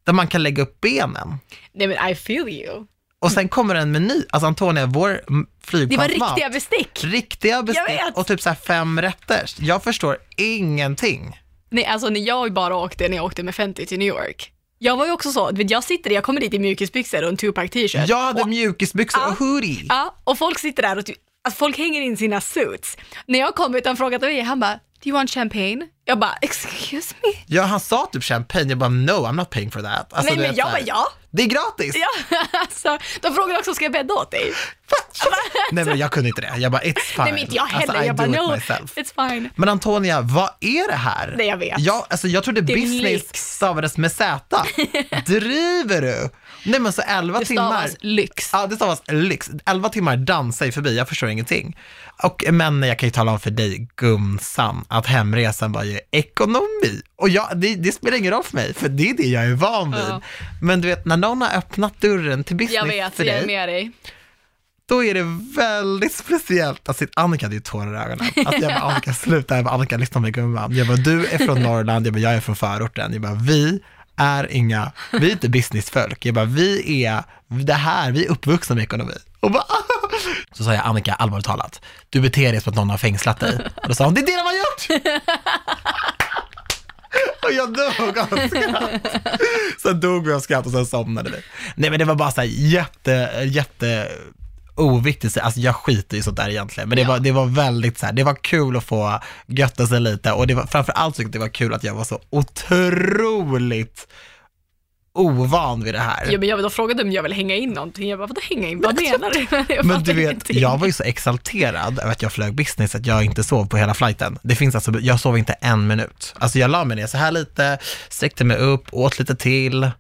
Där man kan lägga upp benen.
Nej men I feel you.
Och sen kommer en meny, alltså Antonia, vår m-
Det var
flygplansmat.
riktiga bestick.
Riktiga bestick och typ så här fem rätter. Jag förstår ingenting.
Nej, alltså när jag bara åkte, när jag åkte med Fenty till New York. Jag var ju också så, vet, jag sitter, jag kommer dit i mjukisbyxor och en Tupac t-shirt.
Jag hade
och,
mjukisbyxor och hoodie.
ja, och folk sitter där och typ, alltså folk hänger in sina suits. När jag kom utan frågat mig, han bara, do you want champagne? Jag bara, excuse me?
Ja, han sa typ champagne, jag bara no, I'm not paying for that. Alltså,
Nej men jag bara, ja.
Det är gratis.
Ja, alltså, de frågade också, ska jag bädda åt dig?
Nej men jag kunde inte det. Jag bara, it's fine.
Nej men inte jag heller,
Alltså,
jag bara, no,
myself.
it's fine.
Men Antonia, vad är det här?
Nej, jag vet.
Jag, alltså, jag trodde
är
business
lyx.
stavades med Z. Driver du? Nej men så 11
Det
timmar.
stavas lyx.
Ja, det stavas lyx. 11 timmar dansar ju förbi, jag förstår ingenting. Och, men jag kan ju tala om för dig, gumsan, att hemresan var ju ekonomi. Och jag, det, det spelar ingen roll för mig, för det är det jag är van vid.
Ja.
Men du vet, när någon har öppnat dörren till business
Jag vet,
för
jag är
dig,
med dig.
då är det väldigt speciellt. Alltså, Annika hade ju tårar i ögonen. Alltså, jag bara, Annika sluta, jag bara, Annika lyssna på mig gumman. Jag bara, du är från Norrland, jag bara, jag är från förorten. Jag bara, vi är inga, vi är inte businessfolk. Jag bara, vi är, det här, vi är uppvuxna med ekonomi. Och bara, så sa jag, Annika, allvarligt talat, du beter dig som att någon har fängslat dig. Och då sa hon, det är det de har gjort! Och jag dog av skratt. Sen dog vi av skratt och sen somnade vi. Nej men det var bara så här jätte, jätte oviktigt, alltså jag skiter i sånt där egentligen, men det,
Ja.
var, det var väldigt så här, det var kul att få götta sig lite och det var framför allt tyckte jag det var kul att jag var så otroligt ovan vid det här.
Ja, men jag, de frågade om jag ville hänga in någonting. Jag bara, vadå hänga in? Vad menar du?
Men du vet,
ingenting.
jag var ju så exalterad över att jag flög business att jag inte sov på hela flighten. Det finns alltså, jag sov inte en minut. Alltså jag la mig ner så här lite, sträckte mig upp, åt lite till,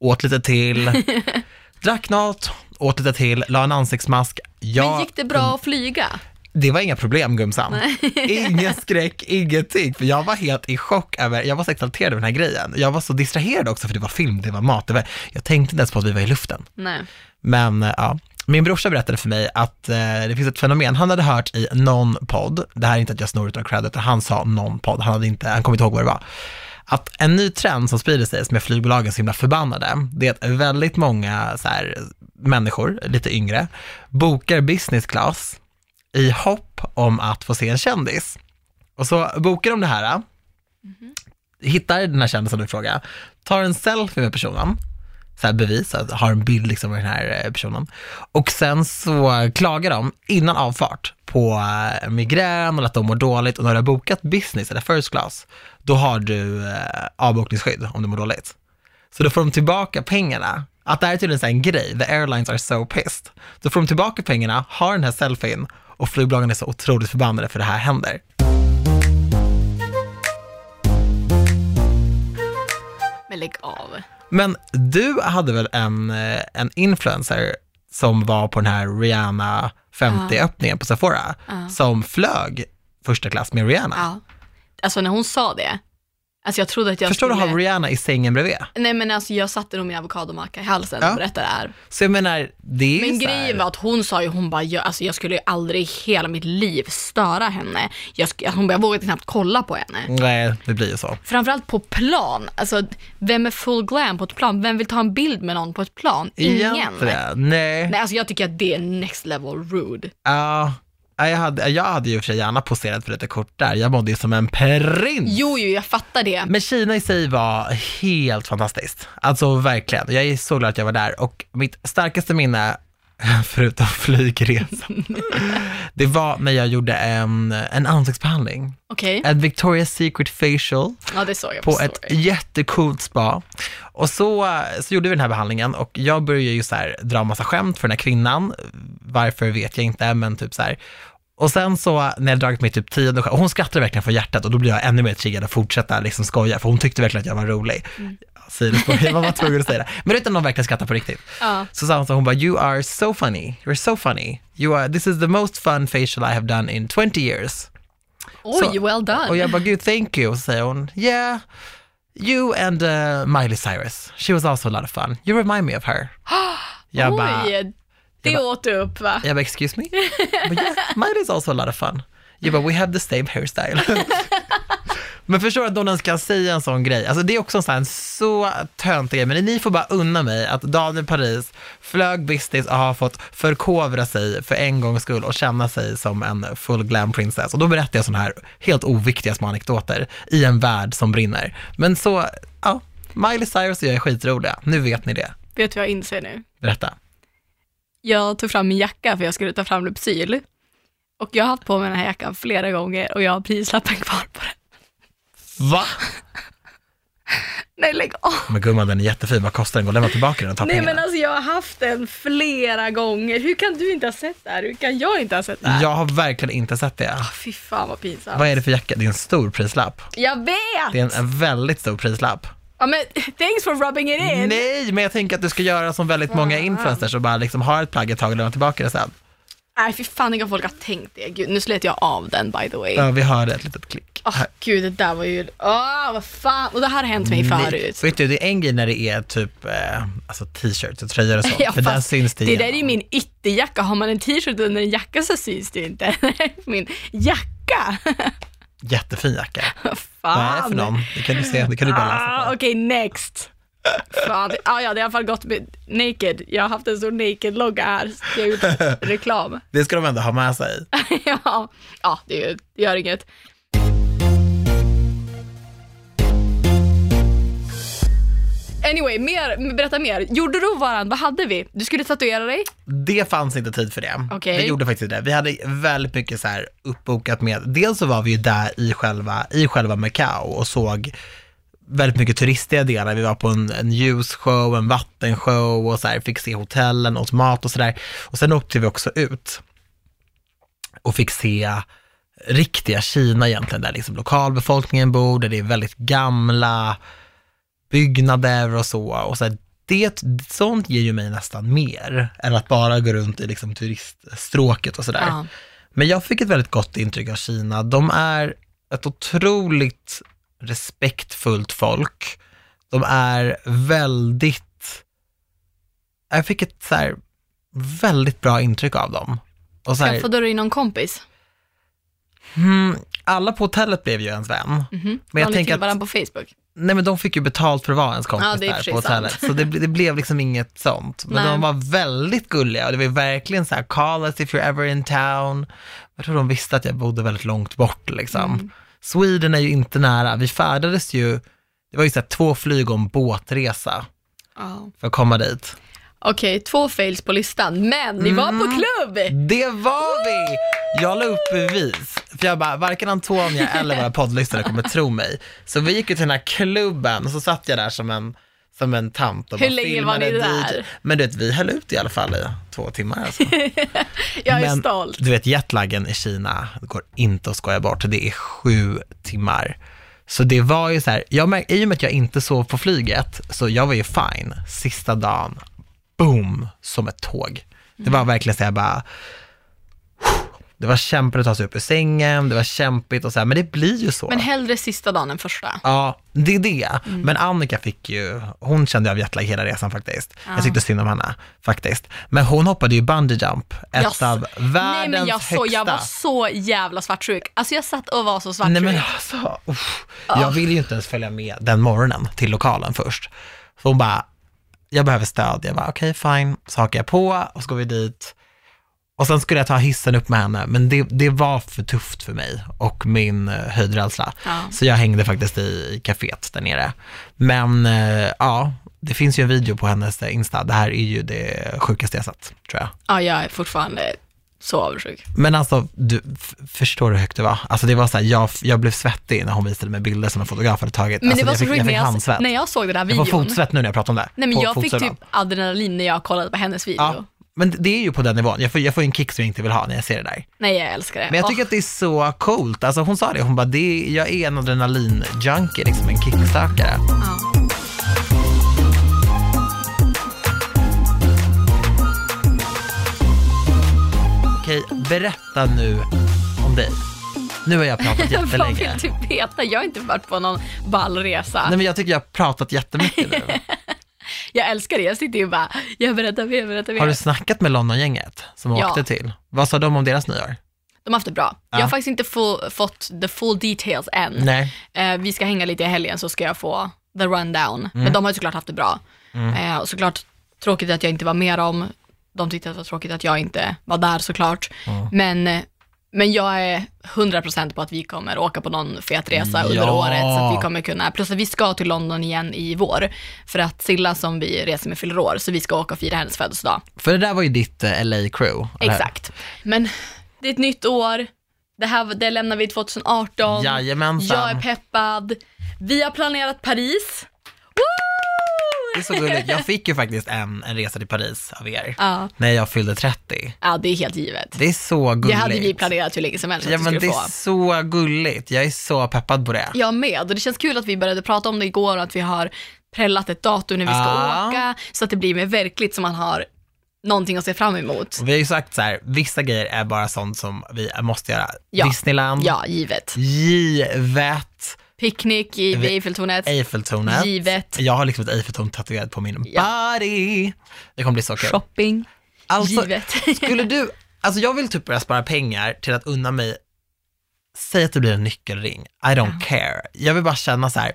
åt lite till, drack något, åt lite till, la en ansiktsmask. Jag,
Men gick det bra att flyga?
Det var inga problem gumsan. Ingen skräck, ingenting. För jag var helt i chock över, jag var så exalterad över den här grejen. Jag var så distraherad också för det var film, det var mat, det var, jag tänkte inte ens på att vi var i luften.
Nej.
Men eh, ja, min brorsa berättade för mig att eh, det finns ett fenomen, han hade hört i någon podd, det här är inte att jag snor utan cred, utan han sa någon podd, han, hade inte, han kommer inte ihåg vad det var, att en ny trend som sprider sig, som är flygbolagen så himla förbannade, det är att väldigt många så här, människor, lite yngre, bokar business class i hopp om att få se en kändis. Och så bokar de det här, hittar den här kändisen i fråga, tar en selfie med personen, så här bevis, har en bild liksom av den här eh, personen. Och sen så klagar de innan avfart på eh, migrän och att de mår dåligt och när du har bokat business eller first class, då har du eh, avbokningsskydd om du mår dåligt. Så då får de tillbaka pengarna. Att det här är tydligen en grej, the airlines are so pissed. Då får de tillbaka pengarna, har den här selfien och flygbolagen är så otroligt förbannade för det här händer.
Men lägg av.
Men du hade väl en, eh, en influencer som var på den här Rihanna 50-öppningen på Sephora, som flög första klass med Rihanna.
Alltså när hon sa det, alltså jag trodde att jag
Förstår du
skulle...
att ha Rihanna i sängen bredvid?
Nej men alltså jag satte nog min avokadomacka i halsen
Ja.
och berättade det här.
Så jag menar, det är
Men
så här,
grejen var att hon sa ju, hon bara, jag, alltså jag skulle ju aldrig i hela mitt liv störa henne. Jag, sk- hon bara, jag vågade knappt kolla på henne.
Nej, det blir ju så.
Framförallt på plan. Alltså, vem är full glam på ett plan? Vem vill ta en bild med någon på ett plan? Ingen.
Egentligen, Nej.
Nej, alltså jag tycker att det är next level rude.
Ja, jag hade, jag hade ju för sig gärna poserat för lite kort där. Jag mådde ju som en prins.
Jo, jo, jag fattar det.
Men Kina i sig var helt fantastiskt. Alltså verkligen. Jag är så glad att jag var där och mitt starkaste minne, förutom flygresan, det var när jag gjorde en, en ansiktsbehandling.
Okej,
En Victoria's Secret facial
ja det såg jag på,
på ett jättecoolt spa. Och så, så gjorde vi den här behandlingen och jag började ju så här dra massa skämt för den här kvinnan. Varför vet jag inte, men typ så här. Och sen så när jag dragit mig typ tionde och hon skrattade verkligen från hjärtat och då blev jag ännu mer triggad att fortsätta liksom skoja, för hon tyckte verkligen att jag var rolig. Mm. jag var bara tvungen att säga det. Men utan någon verkligen skrattar på riktigt.
Ja.
Så sa hon så, hon bara, you are so funny, you're so funny. You are, this is the most fun facial I have done in 20 years.
Oj,
Så-
well done.
Och jag bara, gud thank you. Och så säger hon, yeah, you and uh, Miley Cyrus, she was also a lot of fun. You remind me of her. Jag bara,
Oj, Det
bara-
åt du upp va?
Jag bara, excuse me? But yeah, mine is also a lot of fun. Jag bara, we have the same hairstyle. men förstår att någon ens kan säga en sån grej. Alltså det är också en sån så töntig grej, men ni får bara unna mig att Daniel Paris flög business och har fått förkovra sig för en gångs skull och känna sig som en full glam princess. Och då berättar jag såna här helt oviktiga små anekdoter i en värld som brinner. Men så, ja, Miley Cyrus och jag är skitroliga. Nu vet ni det.
Vet du vad jag inser nu?
Berätta.
Jag tog fram min jacka för jag skulle ta fram Lypsyl. Och jag har haft på mig den här jackan flera gånger och jag har prislappen kvar på den.
Va?
Nej lägg av!
Men gumman, den är jättefin. Vad kostar den? Gå och lämna tillbaka den och ta
Nej
pengarna.
men alltså jag har haft den flera gånger. Hur kan du inte ha sett det här? Hur kan jag inte ha sett det här?
Jag har verkligen inte sett det.
Ah, Fy fan vad pinsamt.
Vad är det för jacka? Det är en stor prislapp.
Jag vet!
Det är en, en väldigt stor prislapp.
Ja men thanks for rubbing it in.
Nej, men jag tänker att du ska göra som väldigt många influencers och bara liksom ha ett plagg ett tag och lämna tillbaka det sen.
Nej fy fan, om folk har tänkt det. Gud, nu slet jag av den by the way.
Ja, vi hörde ett litet klick.
Åh gud, det där var ju, åh vad fan. Och det här har hänt mig förut.
Vet du, det är en grej när det är typ eh, alltså t-shirts och tröjor och så,
Ja,
för där
fast
syns det
Det där är ju min ytterjacka. Har man en t-shirt under en jacka så syns det inte. Det är min jacka.
Jättefin jacka.
Vad
Vad är det
fan.
för någon? Det kan du se, det kan du bara läsa
Ah,
på.
Okej, next. Fan. Ah, ja, det har i alla fall gått med naked. Jag har haft en stor naked-logga här. Jag har gjort reklam.
Det ska de ändå ha med sig.
ja, ja det gör inget. Anyway, mer, berätta mer. Gjorde du varann? Vad hade vi? Du skulle tatuera dig?
Det fanns inte tid för det.
Okej.
Vi gjorde faktiskt det. Vi hade väldigt mycket så här uppbokat med, dels så var vi ju där i själva, i själva Macao och såg väldigt mycket turistiga delar. Vi var på en, en ljusshow, en vattenshow och så här, fick se hotellen, åt mat och sådär. Och sen åkte vi också ut och fick se riktiga Kina egentligen, där liksom lokalbefolkningen bor, där det är väldigt gamla byggnader och så. Och så här, det, sånt ger ju mig nästan mer än att bara gå runt i liksom turiststråket och sådär.
Ja.
Men jag fick ett väldigt gott intryck av Kina. De är ett otroligt respektfullt folk. De är väldigt, jag fick ett så här, väldigt bra intryck av dem. Och så här,
Skaffade du någon kompis?
hmm, alla på hotellet blev ju ens vän.
Mhm.
Men jag tänker att-
varandra på Facebook?
Nej men de fick ju betalt för att vara ens kompis
Ja, och
där på hotellet. Så det, det blev liksom inget sånt. Men
Nej.
de var väldigt gulliga och det var verkligen så här, call us if you're ever in town. Jag tror de visste att jag bodde väldigt långt bort liksom.
Mm.
Sweden är ju inte nära. Vi färdades ju, det var ju så här, två flyg om båtresa
Ja.
för att komma dit.
Okej, två fails på listan, men ni var
Mm.
på klubb!
Det var vi! Jag la upp bevis, för jag bara, varken Antonia eller våra poddlyssnare kommer tro mig. Så vi gick ju till den här klubben och så satt jag där som en, som en tant och
Hur
bara
länge var
filmade
ni
DJ.
där?
Men du vet, vi höll ut i alla fall i två timmar alltså.
Jag är
Men
stolt.
du vet, jetlaggen i Kina, det går inte att skoja bort, det är sju timmar. Så det var ju så här, jag i och med att jag inte sov på flyget, så jag var ju fine. Sista dagen, boom, som ett tåg. Det var verkligen så här bara, det var kämpigt att ta sig upp ur sängen, det var kämpigt och så här, men det blir ju så.
Men hellre sista dagen än första.
Ja, det är det.
Mm.
Men Annika fick ju, hon kände av jetlag hela resan faktiskt. Jag tyckte synd om henne faktiskt. Men hon hoppade ju bungee jump, ett
Jag-
av världens
Nej men jag,
högsta.
så, jag var så jävla svartsjuk. Alltså jag satt och var så svartsjuk.
Nej men alltså, uff. jag ville ju inte ens följa med den morgonen till lokalen först. Så hon bara, jag behöver stöd. Jag bara, okej fine, så hakar jag på och så går vi dit. Och sen skulle jag ta hissen upp med henne, men det, det var för tufft för mig och min eh, höjdrädsla.
Ja.
Så jag hängde faktiskt i, kaféet där nere. Men eh, ja, det finns ju en video på hennes Insta. Det här är ju det sjukaste jag sett, tror jag.
Ja, jag är fortfarande så avundsjuk.
Men alltså, du, förstår du hur högt det var? Alltså det var så här, jag, jag blev svettig när hon visade mig bilder som en fotograf hade tagit.
Men
alltså,
det var
jag
så
fick,
sjukt
jag
när
fick
jag, när jag såg den här
Jag får
videon.
fotsvett nu när jag pratar om det.
Nej men jag fick
fotsidan.
typ adrenalin när jag kollade på hennes video.
Ja, men det är ju på den nivån. Jag får, jag får en kick som jag inte vill ha när jag ser det där.
Nej jag älskar det.
Men jag tycker
Åh,
att det är så coolt. Alltså hon sa det, hon bara, det jag är en adrenalin-junkie, liksom en kicksökare.
ja.
Okej, berätta nu om dig. Nu har jag pratat
Vad
jättelänge.
vill du veta? Jag har inte varit på någon ballresa.
Nej men jag tycker jag har pratat jättemycket nu.
jag älskar det. Jag sitter ju bara, jag berättar mer, berättar mer.
Har du snackat med London-gänget som
Ja.
åkte till? Vad sa de om deras nyår?
De har haft det bra. Jag
Ja.
har faktiskt inte få, fått the full details än.
Nej.
Eh, vi ska hänga lite i helgen så ska jag få the rundown.
Mm.
Men de har ju såklart haft det bra. Eh, och såklart tråkigt att jag inte var med dem. De tyckte att det var tråkigt att jag inte var där såklart. Men, eh, men jag är 100% på att vi kommer åka på någon fet resa under
Ja.
året. Så att vi kommer kunna, plus att vi ska till London igen i vår. För att Silla som vi reser med fyller år, så vi ska åka och fira hennes födelsedag.
För det där var ju ditt eh, LA-crew.
Exakt. Men det är ett nytt år. Det här det lämnar vi 2018.
Jajamensan.
Jag är peppad. Vi har planerat Paris.
Det är så gulligt. Jag fick ju faktiskt en, en resa till Paris av er.
Ja.
När jag fyllde 30.
ja, det är helt givet.
Det är så
Det
gulligt.
hade vi planerat hur länge som helst att
Ja men
skulle
det
få.
är så gulligt. Jag är så peppad på det.
Jag med. Och det känns kul att vi började prata om det igår och att vi har prällat ett datum när vi ska
Ja.
åka. Så att det blir mer verkligt så man har någonting att se fram emot.
Vi har ju sagt så här, vissa grejer är bara sånt som vi måste göra.
Ja.
Disneyland,
Ja, givet.
givet,
Picknick i
Vi-
Eiffeltornet.
Eiffeltornet.
Givet.
Jag har liksom ett Eiffeltorn tatuerat på min
Ja.
body. Det kommer bli så kul.
Shopping.
Alltså,
givet.
skulle du, alltså jag vill typ börja spara pengar till att unna mig, säg att det blir en nyckelring, I don't care. Jag vill bara känna så här,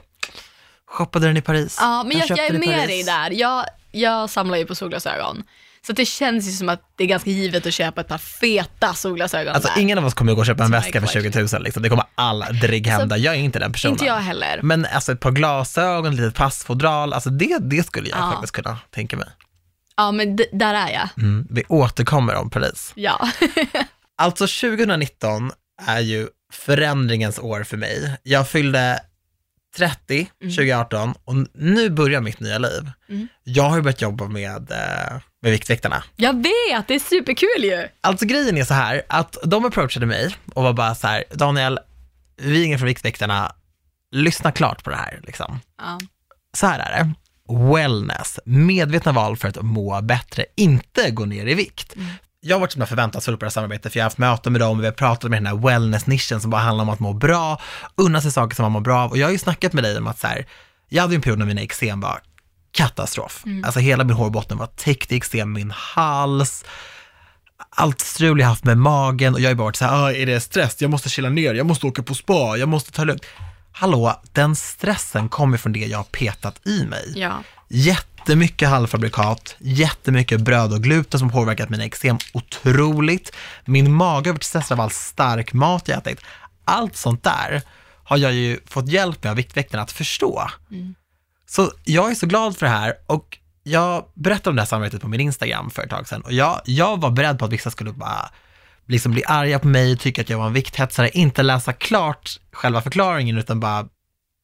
shoppade den i Paris?
Ja, men jag, jag,
köpte
är med dig där. Jag, jag samlar ju på solglasögon. Så att det känns ju som att det är ganska givet att köpa ett par feta solglasögon
Alltså
där.
ingen av oss kommer gå och köpa en väska för
verkligen.
20 000 liksom. Det kommer aldrig hända. Jag är inte den personen.
Inte jag heller.
Men alltså ett par glasögon, ett litet passfodral, alltså det, det skulle jag
Ja.
faktiskt kunna tänka mig.
Ja, men d- där är jag.
Mm. Vi återkommer om Paris.
Ja.
Alltså 2019 är ju förändringens år för mig. Jag fyllde 30 2018 och nu börjar mitt nya liv.
Mm.
Jag har ju börjat jobba med, eh, med Viktväktarna.
Jag vet, det är superkul ju.
Alltså grejen är så här att de approachade mig och var bara så här, Daniel, vi ringer från Viktväktarna, lyssna klart på det här liksom.
Ja.
Så här är det, wellness, medvetna val för att må bättre, inte gå ner i vikt. Jag har varit så förväntansfull på det här samarbetet för jag har haft möten med dem, vi har pratat med den här wellness-nischen som bara handlar om att må bra, unna sig saker som man mår bra av och jag har ju snackat med dig om att så här, jag hade ju en period när mina eksem var katastrof. Alltså hela min hårbotten var täckt i eksem, min hals, allt strul jag haft med magen och jag har bara varit så här, "Ah, är det stress? Jag måste chilla ner, jag måste åka på spa, jag måste ta lugnt. Hallå, den stressen kommer från det jag har petat i mig.
Ja.
Jättemycket halvfabrikat, jättemycket bröd och gluten som påverkat mina eksem otroligt. Min mage har varit stressad av all stark mat jag ätit. Allt sånt där har jag ju fått hjälp med av Viktväktarna att förstå. Så jag är så glad för det här och jag berättade om det här samarbetet på min Instagram för ett tag sedan och jag, jag var beredd på att vissa skulle bara liksom bli arga på mig, tycka att jag var en vikthetsare, inte läsa klart själva förklaringen utan bara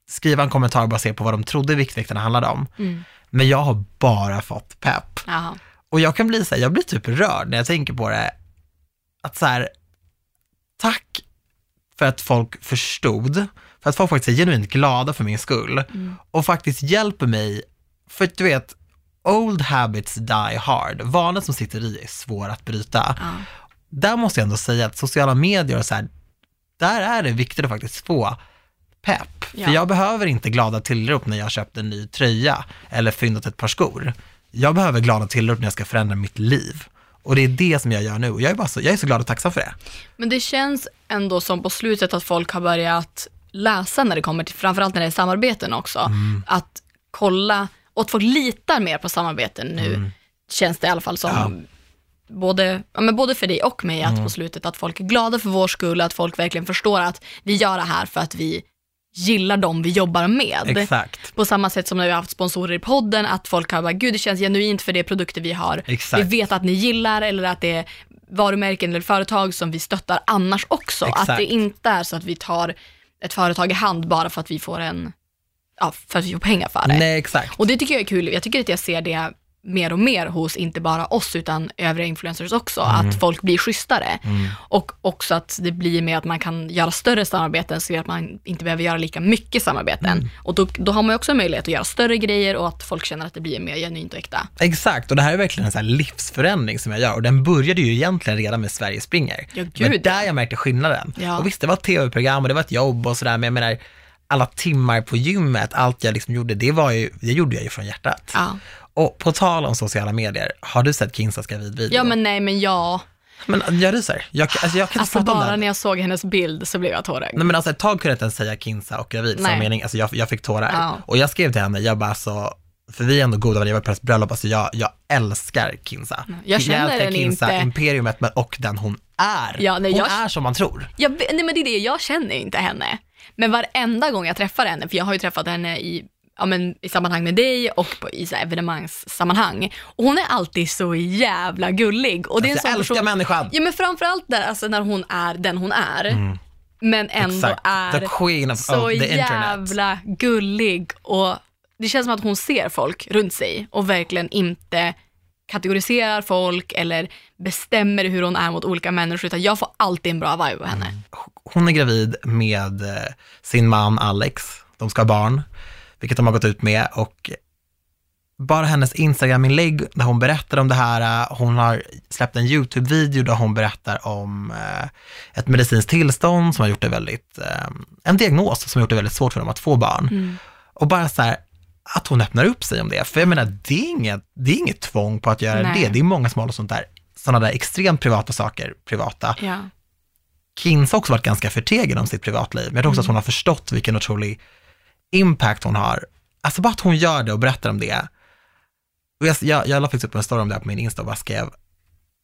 skriva en kommentar och bara se på vad de trodde Viktväktarna handlade om.
Mm.
Men jag har bara fått pepp.
Jaha.
Och jag kan bli så här, jag blir typ rörd när jag tänker på det. Att så här, tack för att folk förstod, för att folk faktiskt är genuint glada för min skull och faktiskt hjälper mig, för du vet, old habits die hard. Vanor som sitter i är svåra att bryta.
Ja.
Där måste jag ändå säga att sociala medier och så här, där är det viktigt att faktiskt få pepp.
Ja.
För jag behöver inte glada tillrop när jag köpt en ny tröja eller fyndat ett par skor. Jag behöver glada tillrop när jag ska förändra mitt liv. Och det är det som jag gör nu och jag är, bara så, jag är så glad och tacksam för det.
Men det känns ändå som på slutet att folk har börjat läsa när det kommer till, framförallt när det är samarbeten också,
Mm.
att kolla, och att folk litar mer på samarbeten nu,
Mm.
känns det i alla fall som.
Ja.
Både, ja, men både för dig och mig,
Mm.
att på slutet att folk är glada för vår skull, att folk verkligen förstår att vi gör det här för att vi gillar dem vi jobbar med.
Exakt.
På samma sätt som när vi har haft sponsorer i podden, att folk har bara, gud det känns genuint för de produkter vi har.
Exakt.
Vi vet att ni gillar eller att det är varumärken eller företag som vi stöttar annars också.
Exakt.
Att det inte är så att vi tar ett företag i hand bara för att vi får en, ja, för att vi får pengar för det.
Nej, exakt.
Och det tycker jag är kul. Jag tycker att jag ser det mer och mer hos inte bara oss utan övriga influencers också,
Mm.
att folk blir schysstare. Och också att det blir med att man kan göra större samarbeten så att man inte behöver göra lika mycket samarbeten.
Mm.
Och då, då har man också möjlighet att göra större grejer och att folk känner att det blir mer genuint och äkta.
Exakt, och det här är verkligen en sån här livsförändring som jag gör och den började ju egentligen redan med Sverige springer.
Ja,
Men
gud,
där jag märkte skillnaden.
Ja.
Och visst, det var ett tv-program och det var ett jobb och sådär, men jag menar, alla timmar på gymmet, allt jag liksom gjorde, det var ju, det gjorde jag ju från hjärtat.
Ja.
Och på tal om sociala medier, har du sett Kinsas gravidvideo?
Ja, men nej, men ja.
Men jag ryser. Jag, alltså, jag kan inte
Alltså
prata om
bara
det.
när jag såg hennes bild så blev jag tårögd.
Nej men alltså ett tag kunde jag inte ens säga Kinsa och gravid som
Nej.
mening, alltså jag, jag fick tårar.
Ja.
Och jag skrev till henne, jag bara så, för vi är ändå goda vänner, jag var på hennes bröllop, alltså jag, jag älskar Kinsa.
Jag känner
älskar
den
Kinsa,
inte.
imperiumet men, och den hon är.
Ja, nej,
hon
jag-
är som man tror.
Jag, nej men det är det, jag känner inte henne. Men varenda gång jag träffar henne, för jag har ju träffat henne i, ja, men, i sammanhang med dig och på, i så här evenemangssammanhang. Och hon är alltid så jävla gullig. Och det är en
Alltså, jag älskar
person,
människan.
Ja men framförallt där, alltså när hon är den hon är. Men ändå
Mm. Exakt.
är
The queen of,
så
of
jävla gullig. Och det känns som att hon ser folk runt sig och verkligen inte kategoriserar folk eller bestämmer hur hon är mot olika människor, utan jag får alltid en bra vibe av henne.
Mm. Hon är gravid med eh, sin man Alex, de ska ha barn, vilket de har gått ut med och bara hennes Instagram-inlägg där hon berättar om det här, eh, hon har släppt en YouTube-video där hon berättar om eh, ett medicinskt tillstånd som har gjort det väldigt, en diagnos som har gjort det väldigt svårt för dem att få barn. Och bara så här, att hon öppnar upp sig om det, för jag menar, det är inget, det är inget tvång på att göra
Nej.
det, det är många som håller sånt där, sådana där extremt privata saker privata.
Ja.
Kins har också varit ganska förtegen om sitt privatliv, men jag tror också att hon har förstått vilken otrolig impact hon har. Alltså bara att hon gör det och berättar om det. Och jag, jag, jag la faktiskt upp en story om det här på min Insta och bara skrev,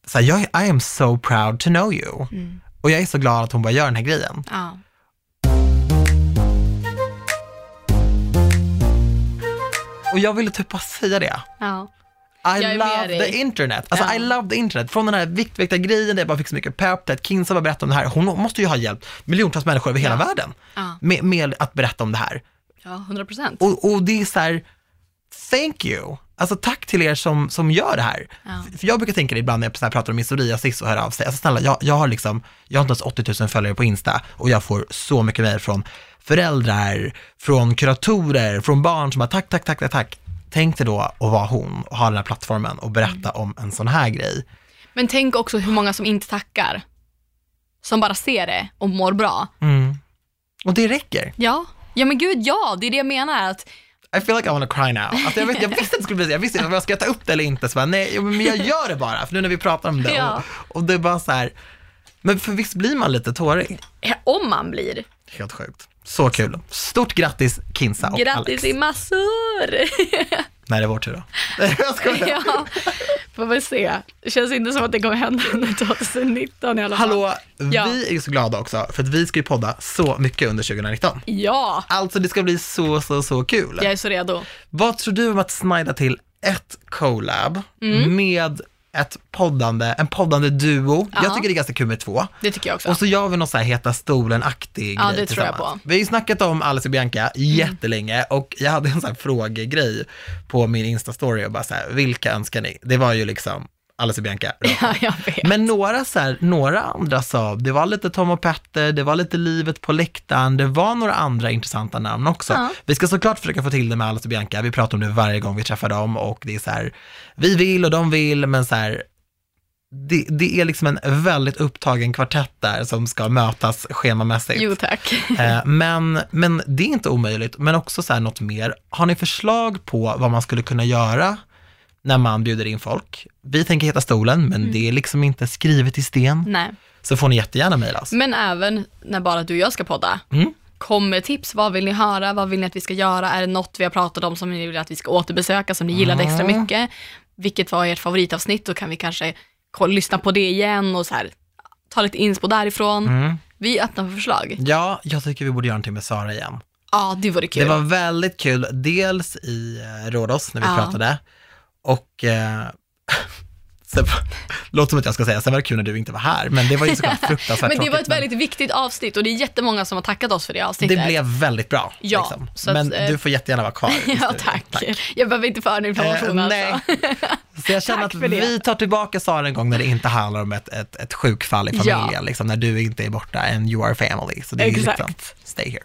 så här, jag, I am so proud to know you. Och jag är så glad att hon bara gör den här grejen.
Ja.
Och jag ville typ bara säga det.
Ja.
I
Jag
love
dig.
the internet. Alltså
Ja.
I love the internet. Från den här viktväkta grejen där jag bara fick så mycket pepp, att Kinsa bara berättade om det här. Hon måste ju ha hjälpt miljontals människor över hela
Ja.
världen med, med att berätta om det här.
ja, 100 procent.
Och, och det är så här, thank you. Alltså tack till er som, som gör det här. För- jag brukar tänka det ibland när jag pratar om min psoriasis och hör av sig. Alltså snälla, jag, jag har liksom, jag har inte ens 80 000 följare på Insta och jag får så mycket mejl från föräldrar, från kuratorer, från barn som bara tack, tack, tack, tack, tack. Tänk dig då att vara hon och ha den här plattformen och berätta om en sån här grej.
Men tänk också hur många som inte tackar. Som bara ser det och mår bra.
Mm. Och det räcker.
Ja, ja men gud ja, det är det jag menar. Att,
I feel like I wanna cry now. Alltså jag, vet, jag visste att det skulle bli så, jag visste inte om jag ska ta upp det eller inte, så bara, nej, men jag gör det bara, för nu när vi pratar om det.
Ja.
Och, och det är bara så här, men för visst blir man lite tårig?
om man blir.
Helt sjukt. Så kul. Stort grattis Kinsa och
Grattis
Alex.
i massor!
När är det vår tur då? jag skojar.
ja, får väl se. Det känns inte som att det kommer hända under 2019 i alla fall.
Hallå,
Ja.
vi är ju så glada också, för att vi ska ju podda så mycket under 2019.
Ja,
Alltså det ska bli så, så, så kul.
jag är så redo.
Vad tror du om att snida till ett collab
Mm.
med ett poddande, en poddande duo?
Ja.
Jag tycker det är ganska kul med två.
Det tycker jag också.
Och så gör vi någon så här Heta stolen-aktig
Ja,
grej
det tror jag på.
Vi har ju snackat om Alice och Bianca jättelänge och jag hade en sån här frågegrej på min Insta-story och bara så här, vilka önskar ni? Det var ju liksom Alice och Bianca.
Ja, jag vet.
Men några, så här, några andra sa, det var lite Tom och Petter, det var lite Livet på läktaren, det var några andra intressanta namn också.
Ja.
Vi ska såklart försöka få till det med Alice och Bianca, vi pratar om det varje gång vi träffar dem och det är så här, vi vill och de vill, men så här, det, det är liksom en väldigt upptagen kvartett där som ska mötas schemamässigt.
Jo tack.
Eh, men, men det är inte omöjligt, men också så här något mer. Har ni förslag på vad man skulle kunna göra när man bjuder in folk? Vi tänker Heta stolen, men
Mm.
det är liksom inte skrivet i sten.
Nej,
Så får ni jättegärna mejla oss.
men även när bara du och jag ska podda.
Mm.
Kom med tips, vad vill ni höra, vad vill ni att vi ska göra? Är det något vi har pratat om som ni vill att vi ska återbesöka, som ni gillade extra
Mm.
mycket? Vilket var ert favoritavsnitt? Då kan vi kanske lyssna på det igen och så här, ta lite inspo därifrån.
Mm.
Vi är öppna för förslag.
Ja, jag tycker vi borde göra någonting med Sara igen.
Ja, det vore kul.
Det var väldigt kul, dels i eh, Rhodos när vi
Ja.
pratade och eh, sen, låter som att jag ska säga, sen var det kul när du inte var här, men det var ju såklart fruktansvärt
Men det var ett väldigt viktigt avsnitt och det är jättemånga som har tackat oss för det avsnittet.
Det blev väldigt bra.
Ja,
liksom.
så att,
Men
eh,
du får jättegärna vara kvar.
Ja,
studion.
tack. Jag behöver inte föra en information
Eh,
alltså.
nej. Så jag känner
Tack
att vi tar tillbaka Sara en gång när det inte handlar om ett, ett, ett sjukfall i
Ja.
familjen, liksom, när du inte är borta and you are family. Så det är
Exakt.
liksom, stay here.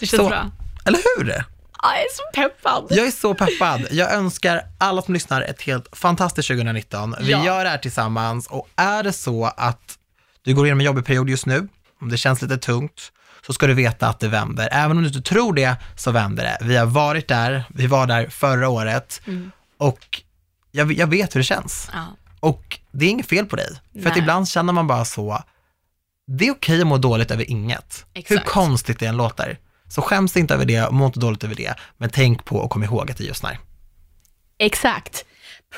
Det känns
Så,
bra.
eller hur?
Ja, Jag är så peppad.
Jag är så peppad. Jag önskar alla som lyssnar ett helt fantastiskt 2019. Vi
Ja.
gör det här tillsammans och är det så att du går igenom en jobbig period just nu, om det känns lite tungt, så ska du veta att det vänder. Även om du inte tror det, så vänder det. Vi har varit där, vi var där förra året Och jag, jag vet hur det känns.
Ja.
Och det är inget fel på dig. För att
Nej.
ibland känner man bara så, det är okej att må dåligt över inget. Hur
Exakt.
konstigt det än låter. Så skäms inte över det, må inte dåligt över det, men tänk på och kom ihåg att det just när.
Exakt.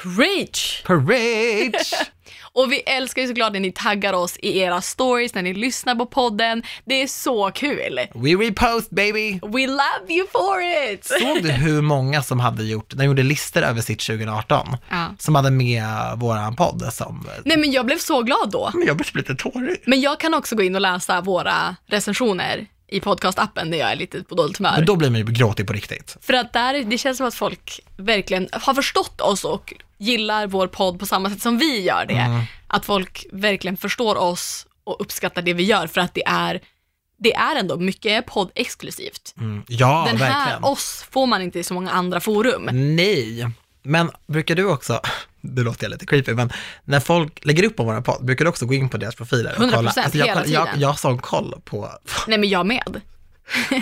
Preach!
Preach!
Och vi älskar ju såklart när ni taggar oss i era stories, när ni lyssnar på podden. Det är så kul.
We repost baby!
We love you for it!
Såg du hur många som hade gjort, de gjorde listor över sitt 2018,
Ja.
som hade med våran podd som,
Nej men jag blev så glad då.
men jag blir lite tårig.
Men jag kan också gå in och läsa våra recensioner i podcastappen när jag är lite på dåligt humör.
Men då blir man ju gråtig på riktigt.
För att där, det känns som att folk verkligen har förstått oss och gillar vår podd på samma sätt som vi gör det.
Mm.
Att folk verkligen förstår oss och uppskattar det vi gör för att det är, det är ändå mycket podd-exklusivt.
Mm. Ja,
Den
verkligen.
här, oss, får man inte i så många andra forum.
Nej, men brukar du också, det låter jag lite creepy, men när folk lägger upp på våra podd, brukar du också gå in på deras profiler? och
100%,
kolla? Alltså jag,
hela
jag,
tiden.
jag har sån koll på,
Nej men jag med.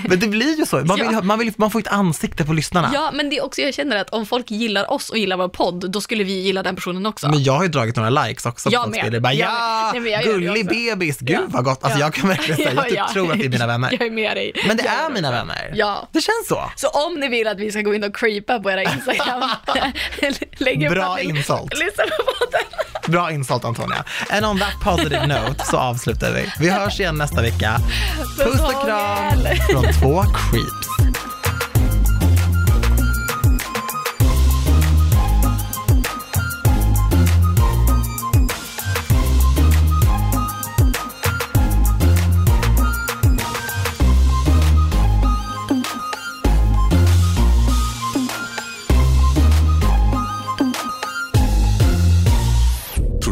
Men det blir ju så, man vill,
Ja.
man, vill, man får ett ansikte på lyssnarna.
Ja, men det är också, jag känner att om folk gillar oss och gillar vår podd, då skulle vi gilla den personen också.
Men jag har ju dragit några likes också.
Jag med.
spelare. Bara,
Jag
ja.
Nej, jag
gullig bebis, gud
Ja.
vad gott. Alltså
Ja.
jag kan verkligen säga, jag typ
ja.
tror att det är mina vänner.
Jag är med dig.
Men det
Jag
är mina vänner.
Ja.
Det känns så.
Så om ni vill att vi ska gå in och creepa på era Instagram, lägg upp
Bra insult.
Lyssna på podden.
Bra insult Antonia. And on that positive note så avslutar vi. Vi hörs igen nästa vecka. Puss och kram från två creeps.